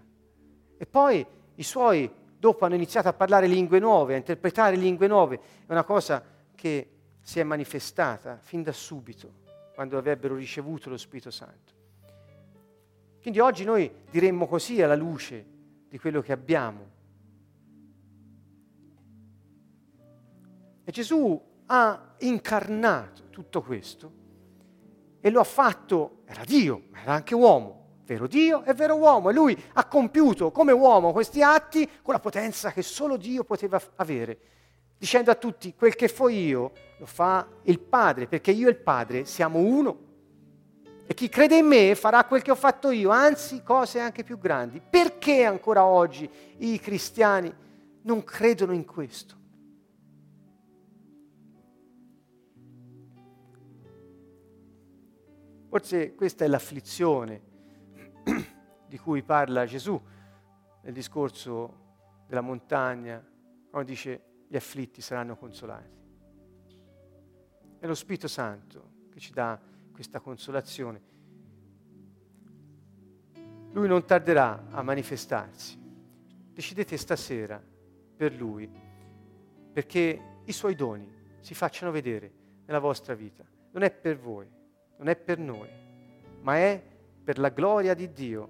E poi i suoi, dopo, hanno iniziato a parlare lingue nuove, a interpretare lingue nuove. È una cosa che si è manifestata fin da subito, quando avrebbero ricevuto lo Spirito Santo. Quindi oggi noi diremmo così alla luce di quello che abbiamo. E Gesù ha incarnato tutto questo e lo ha fatto, era Dio, ma era anche uomo, vero Dio e vero uomo, e lui ha compiuto come uomo questi atti con la potenza che solo Dio poteva avere, dicendo a tutti, quel che fo io lo fa il Padre, perché io e il Padre siamo uno. E chi crede in me farà quel che ho fatto io, anzi cose anche più grandi. Perché ancora oggi i cristiani non credono in questo? Forse questa è l'afflizione di cui parla Gesù nel discorso della montagna, quando dice gli afflitti saranno consolati. È lo Spirito Santo che ci dà questa consolazione. Lui non tarderà a manifestarsi. Decidete stasera per Lui, perché i Suoi doni si facciano vedere nella vostra vita. Non è per voi, non è per noi, ma è per la gloria di Dio.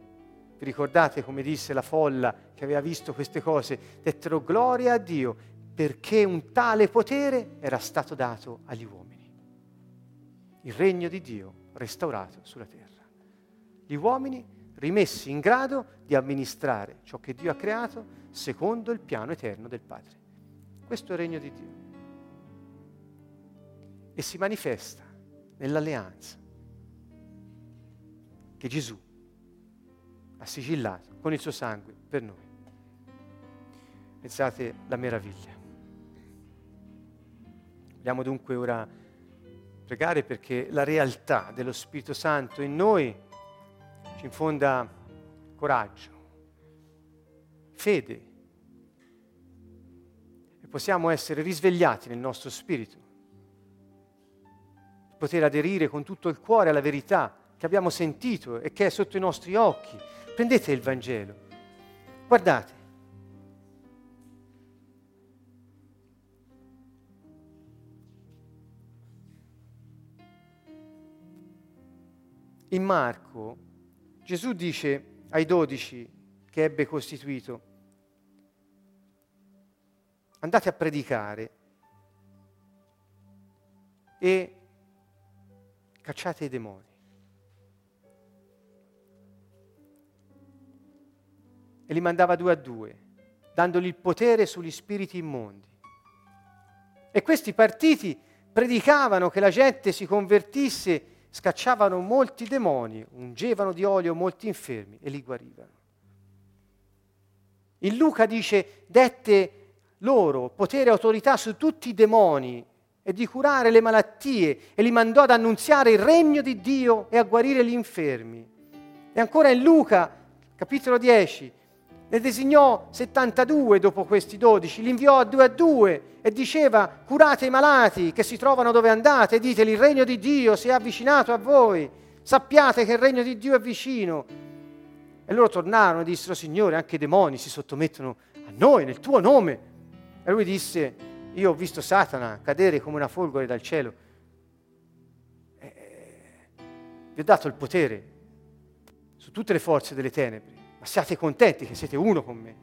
Vi ricordate come disse la folla che aveva visto queste cose? Dettero gloria a Dio perché un tale potere era stato dato agli uomini. Il regno di Dio restaurato sulla terra. Gli uomini rimessi in grado di amministrare ciò che Dio ha creato secondo il piano eterno del Padre. Questo è il regno di Dio. E si manifesta nell'alleanza che Gesù ha sigillato con il suo sangue per noi. Pensate la meraviglia. Vogliamo dunque ora pregare perché la realtà dello Spirito Santo in noi ci infonda coraggio, fede e possiamo essere risvegliati nel nostro spirito, poter aderire con tutto il cuore alla verità che abbiamo sentito e che è sotto i nostri occhi. Prendete il Vangelo, guardate. In Marco Gesù dice ai dodici che ebbe costituito, andate a predicare e cacciate i demoni. E li mandava due a due, dandogli il potere sugli spiriti immondi. E questi partiti predicavano che la gente si convertisse scacciavano molti demoni, ungevano di olio molti infermi e li guarivano. In Luca dice, dette loro potere e autorità su tutti i demoni e di curare le malattie e li mandò ad annunziare il regno di Dio e a guarire gli infermi. E ancora in Luca, capitolo 10, ne designò 72 dopo questi 12, li inviò a due a due e diceva curate i malati che si trovano dove andate, diteli il regno di Dio si è avvicinato a voi, sappiate che il regno di Dio è vicino. E loro tornarono e dissero Signore anche i demoni si sottomettono a noi nel tuo nome. E lui disse io ho visto Satana cadere come una folgore dal cielo. Vi ho dato il potere su tutte le forze delle tenebre ma siate contenti che siete uno con me.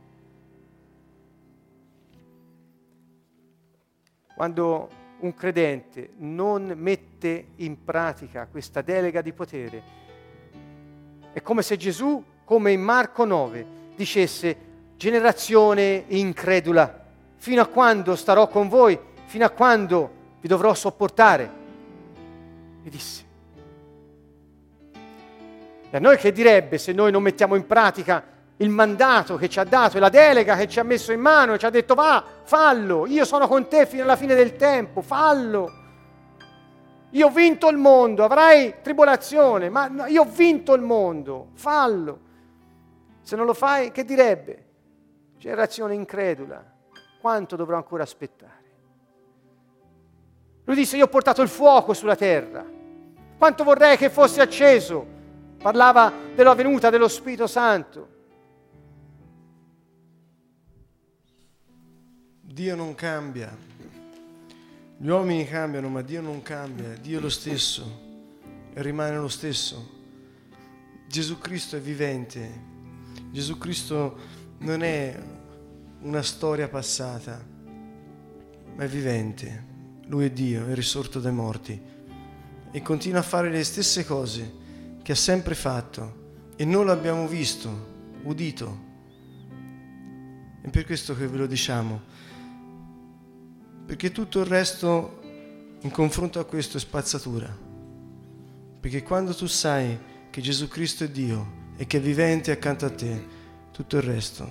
Quando un credente non mette in pratica questa delega di potere, è come se Gesù come in Marco 9 dicesse generazione incredula, fino a quando starò con voi, fino a quando vi dovrò sopportare. E disse. E a noi che direbbe se noi non mettiamo in pratica il mandato che ci ha dato e la delega che ci ha messo in mano e ci ha detto va, fallo, io sono con te fino alla fine del tempo, fallo. Io ho vinto il mondo, avrai tribolazione, ma io ho vinto il mondo, fallo. Se non lo fai, che direbbe? Generazione incredula, quanto dovrò ancora aspettare? Lui disse, io ho portato il fuoco sulla terra, quanto vorrei che fosse acceso. Parlava della venuta dello Spirito Santo. Dio non cambia. Gli uomini cambiano, ma Dio non cambia. Dio è lo stesso e rimane lo stesso. Gesù Cristo è vivente. Gesù Cristo non è una storia passata, ma è vivente. Lui è Dio, è risorto dai morti e continua a fare le stesse cose che ha sempre fatto e non l'abbiamo visto, udito. È per questo che ve lo diciamo perché tutto il resto in confronto a questo è spazzatura. Perché quando tu sai che Gesù Cristo è Dio e che è vivente accanto a te, tutto il resto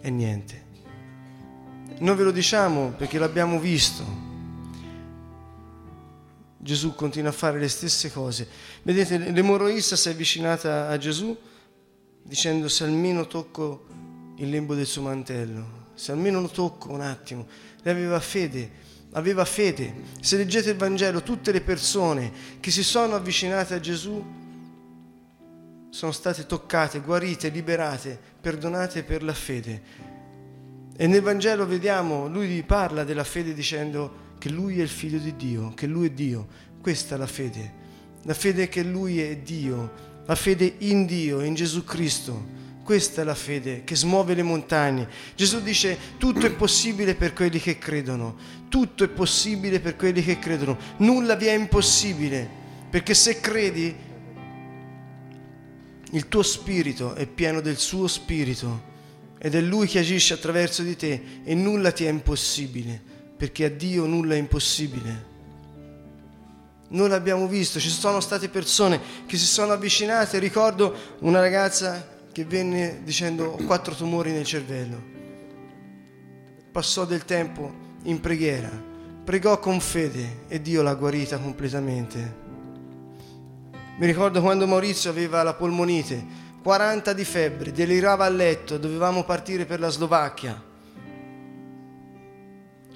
è niente. Noi ve lo diciamo perché l'abbiamo visto. Gesù continua a fare le stesse cose. Vedete, l'emorroista si è avvicinata a Gesù dicendo se almeno tocco il lembo del suo mantello, se almeno lo tocco un attimo, lei aveva fede, aveva fede. Se leggete il Vangelo, tutte le persone che si sono avvicinate a Gesù sono state toccate, guarite, liberate, perdonate per la fede. E nel Vangelo vediamo, lui parla della fede dicendo che lui è il figlio di Dio, che lui è Dio. Questa è la fede. La fede che lui è Dio, la fede in Dio, in Gesù Cristo. Questa è la fede che smuove le montagne. Gesù dice tutto è possibile per quelli che credono, tutto è possibile per quelli che credono, nulla vi è impossibile, perché se credi il tuo spirito è pieno del suo spirito ed è lui che agisce attraverso di te e nulla ti è impossibile, perché a Dio nulla è impossibile. Noi l'abbiamo visto, ci sono state persone che si sono avvicinate, ricordo una ragazza che venne dicendo ho quattro tumori nel cervello. Passò del tempo in preghiera, pregò con fede e Dio l'ha guarita completamente. Mi ricordo quando Maurizio aveva la polmonite, 40 di febbre, delirava a letto, dovevamo partire per la Slovacchia.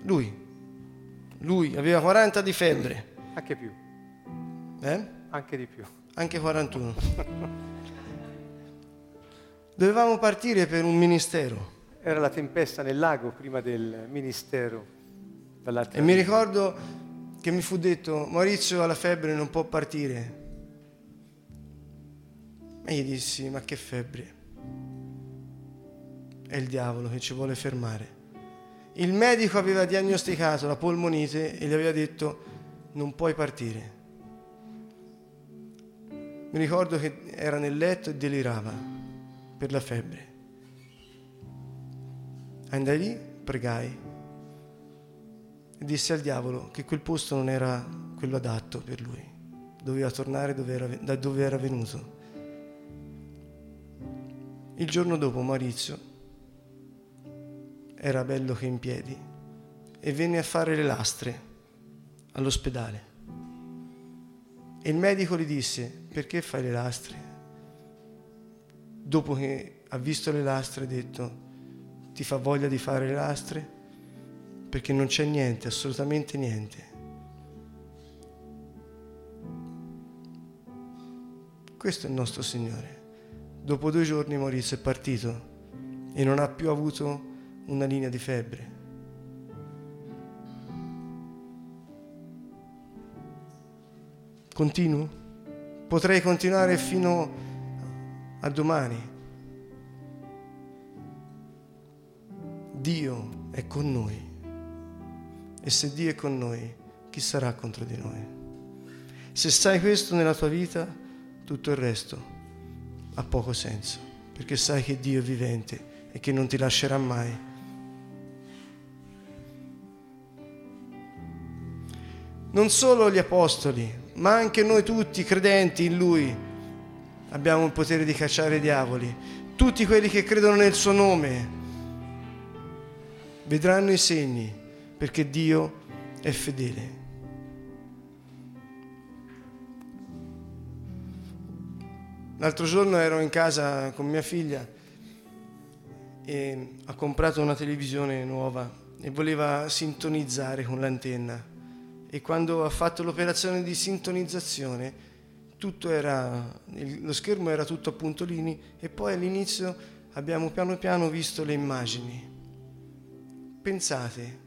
Lui, lui aveva 40 di febbre. Anche più. Eh? Anche di più. Anche 41. Dovevamo partire per un ministero. Era la tempesta nel lago prima del ministero. E mi ricordo che mi fu detto, Maurizio ha la febbre, non può partire. E gli dissi, ma che febbre? È il diavolo che ci vuole fermare. Il medico aveva diagnosticato la polmonite e gli aveva detto, non puoi partire. Mi ricordo che era nel letto e delirava per la febbre. Andai lì, pregai e disse al diavolo che quel posto non era quello adatto per lui, doveva tornare dove era, da dove era venuto. Il giorno dopo Maurizio era bello che in piedi e venne a fare le lastre all'ospedale. E il medico gli disse, perché fai le lastre? dopo che ha visto le lastre, ha detto, ti fa voglia di fare le lastre? Perché non c'è niente, assolutamente niente. Questo è il nostro Signore. Dopo due giorni Maurizio è partito e non ha più avuto una linea di febbre. Continuo? Potrei continuare fino a domani. Dio è con noi e se Dio è con noi, chi sarà contro di noi? Se sai questo nella tua vita, tutto il resto ha poco senso, perché sai che Dio è vivente e che non ti lascerà mai. Non solo gli apostoli, ma anche noi tutti credenti in Lui abbiamo il potere di cacciare i diavoli. Tutti quelli che credono nel suo nome vedranno i segni perché Dio è fedele. L'altro giorno ero in casa con mia figlia e ha comprato una televisione nuova e voleva sintonizzare con l'antenna. E quando ha fatto l'operazione di sintonizzazione, era, lo schermo era tutto a puntolini e poi all'inizio abbiamo piano piano visto le immagini. Pensate,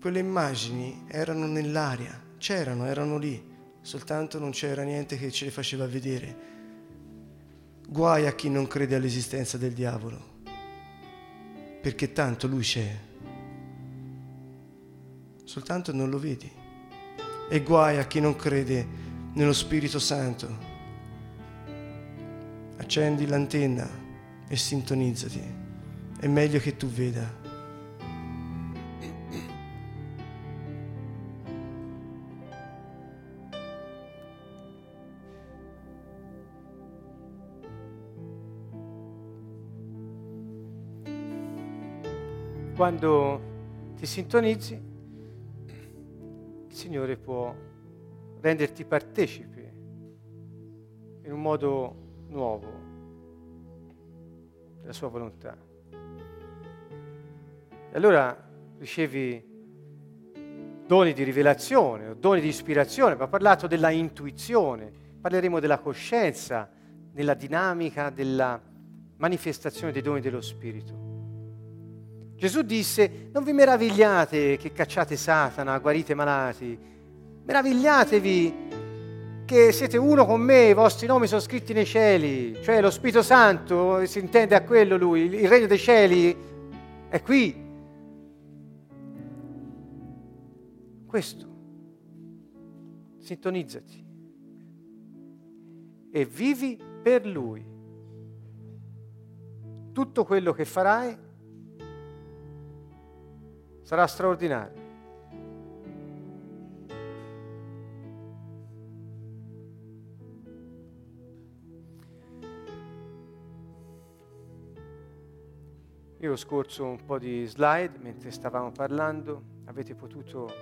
quelle immagini erano nell'aria, c'erano, erano lì, soltanto non c'era niente che ce le faceva vedere. Guai a chi non crede all'esistenza del diavolo, perché tanto lui c'è, soltanto non lo vedi. E guai a chi non crede nello Spirito Santo. Accendi l'antenna e sintonizzati. È meglio che tu veda quando ti sintonizzi, Signore può renderti partecipe in un modo nuovo della sua volontà. E allora ricevi doni di rivelazione doni di ispirazione, ma ha parlato della intuizione, parleremo della coscienza, nella dinamica della manifestazione dei doni dello Spirito. Gesù disse, non vi meravigliate che cacciate Satana, guarite malati, meravigliatevi che siete uno con me, i vostri nomi sono scritti nei cieli, cioè lo Spirito Santo, si intende a quello lui, il regno dei cieli è qui. Questo, sintonizzati e vivi per lui. Tutto quello che farai sarà straordinario. Io ho scorso un po' di slide mentre stavamo parlando, avete potuto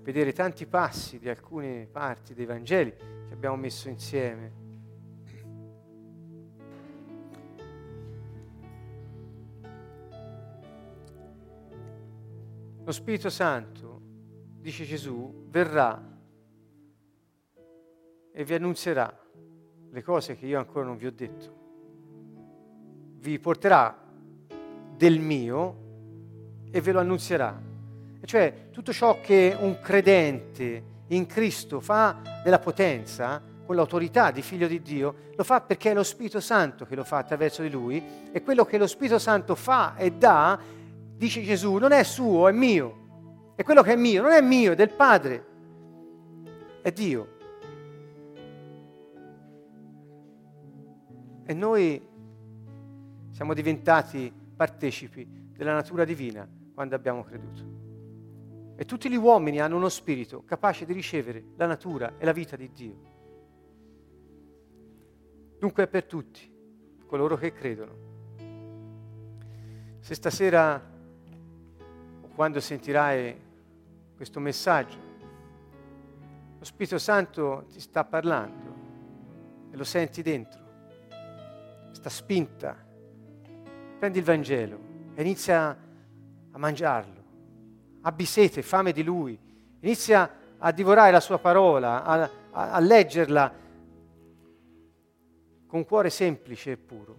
vedere tanti passi di alcune parti dei Vangeli che abbiamo messo insieme. Lo Spirito Santo, dice Gesù, verrà e vi annunzierà le cose che io ancora non vi ho detto. Vi porterà del mio e ve lo annunzierà. E cioè tutto ciò che un credente in Cristo fa della potenza, con l'autorità di figlio di Dio, lo fa perché è lo Spirito Santo che lo fa attraverso di lui e quello che lo Spirito Santo fa e dà dice Gesù, non è suo, è mio. E quello che è mio non è mio, è del Padre, è Dio. E noi siamo diventati partecipi della natura divina quando abbiamo creduto. E tutti gli uomini hanno uno spirito capace di ricevere la natura e la vita di Dio. Dunque è per tutti, coloro che credono. Se stasera quando sentirai questo messaggio, lo Spirito Santo ti sta parlando e lo senti dentro, sta spinta. Prendi il Vangelo e inizia a mangiarlo. Abbi sete, fame di Lui. Inizia a divorare la sua parola, a, a, a leggerla con cuore semplice e puro.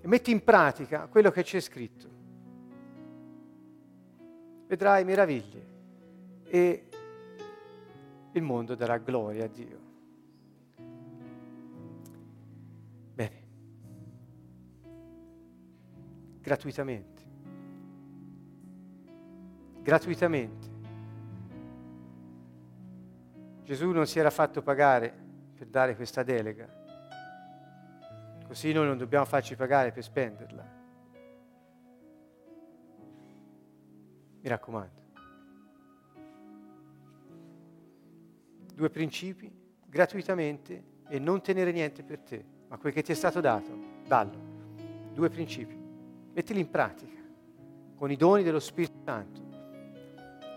E metti in pratica quello che c'è scritto vedrai meraviglie e il mondo darà gloria a Dio. Bene, gratuitamente, gratuitamente. Gesù non si era fatto pagare per dare questa delega, Così noi non dobbiamo farci pagare per spenderla. Mi raccomando. Due principi, gratuitamente e non tenere niente per te, ma quel che ti è stato dato, dallo. Due principi. Mettili in pratica con i doni dello Spirito Santo.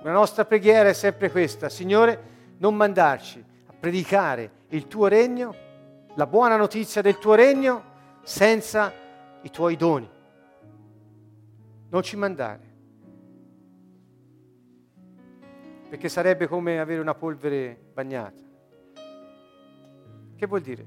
La nostra preghiera è sempre questa, Signore, non mandarci a predicare il tuo regno, la buona notizia del tuo regno, senza i tuoi doni. Non ci mandare. Perché sarebbe come avere una polvere bagnata. Che vuol dire?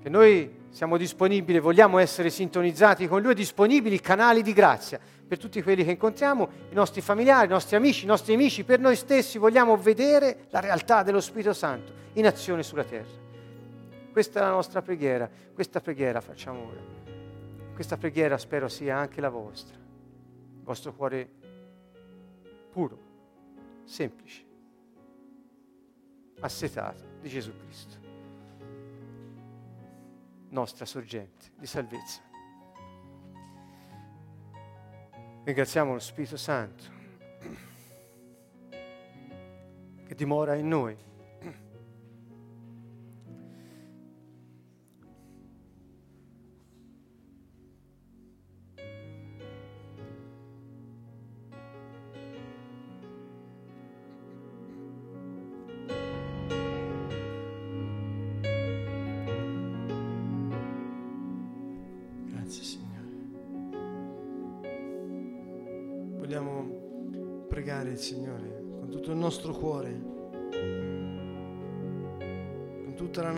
Che noi siamo disponibili, vogliamo essere sintonizzati con Lui, disponibili canali di grazia per tutti quelli che incontriamo, i nostri familiari, i nostri amici, i nostri amici, per noi stessi vogliamo vedere la realtà dello Spirito Santo in azione sulla terra. Questa è la nostra preghiera, questa preghiera facciamo ora. Questa preghiera spero sia anche la vostra, il vostro cuore puro, semplice, assetato di Gesù Cristo, nostra sorgente di salvezza. Ringraziamo lo Spirito Santo che dimora in noi.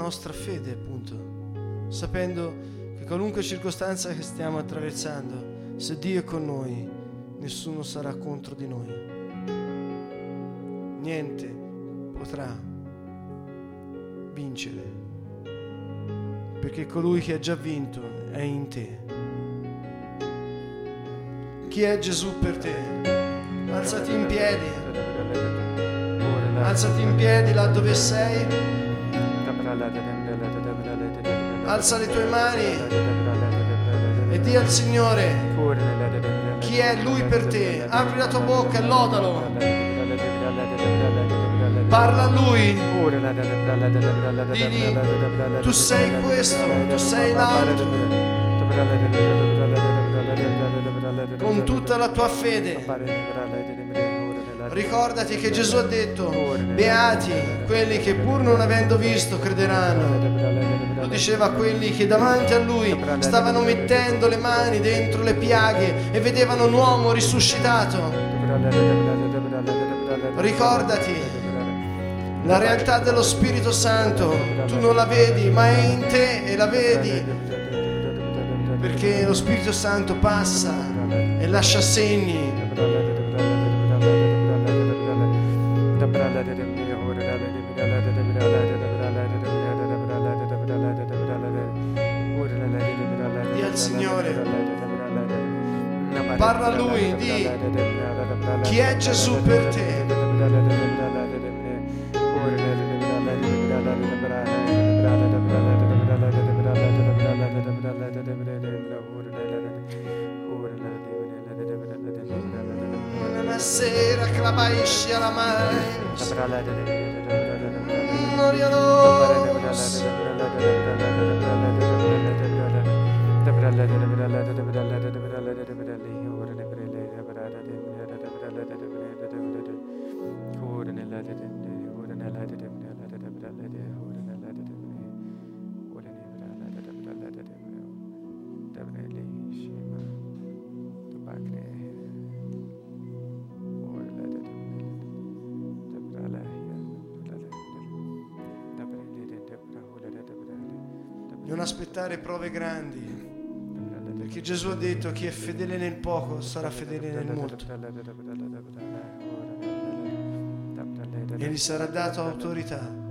Nostra fede, appunto, sapendo che qualunque circostanza che stiamo attraversando, se Dio è con noi, nessuno sarà contro di noi. Niente potrà vincere, perché colui che ha già vinto è in te. Chi è Gesù per te? Alzati in piedi. Alzati in piedi là dove sei. Alza le tue mani e di al Signore chi è Lui per te. Apri la tua bocca e lodalo. Parla a Lui. Digli, tu sei questo, tu sei l'altro con tutta la tua fede. Ricordati che Gesù ha detto, beati quelli che pur non avendo visto crederanno. Lo diceva a quelli che davanti a lui stavano mettendo le mani dentro le piaghe e vedevano un uomo risuscitato. Ricordati, la realtà dello Spirito Santo, tu non la vedi, ma è in te e la vedi. Perché lo Spirito Santo passa e lascia segni. Parla Lui di chi è Gesù per te. sera clamaisci alla mais Gloriosos aspettare prove grandi, perché Gesù ha detto chi è fedele nel poco sarà fedele nel molto. E gli sarà dato autorità.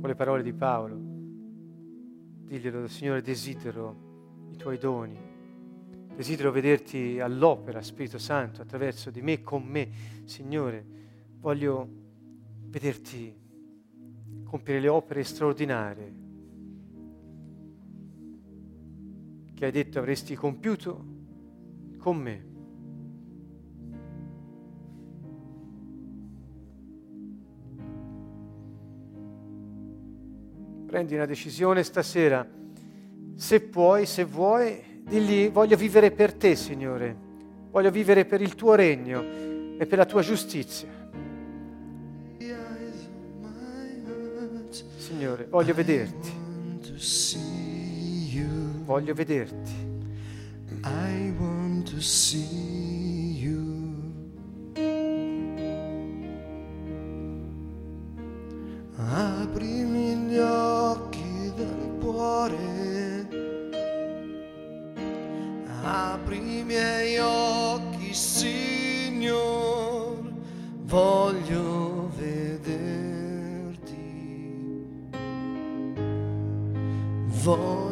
Con le parole di Paolo Diglielo, Signore, desidero i tuoi doni. Desidero vederti all'opera, Spirito Santo, attraverso di me, con me. Signore, voglio vederti compiere le opere straordinarie che hai detto avresti compiuto con me. Prendi una decisione stasera, se puoi, se vuoi, digli voglio vivere per te, Signore, voglio vivere per il tuo regno e per la tua giustizia. Signore, voglio vederti. Voglio vederti. I want to see you. Aprimi gli occhi Apri i miei occhi, Signor. Voglio vederti. Voglio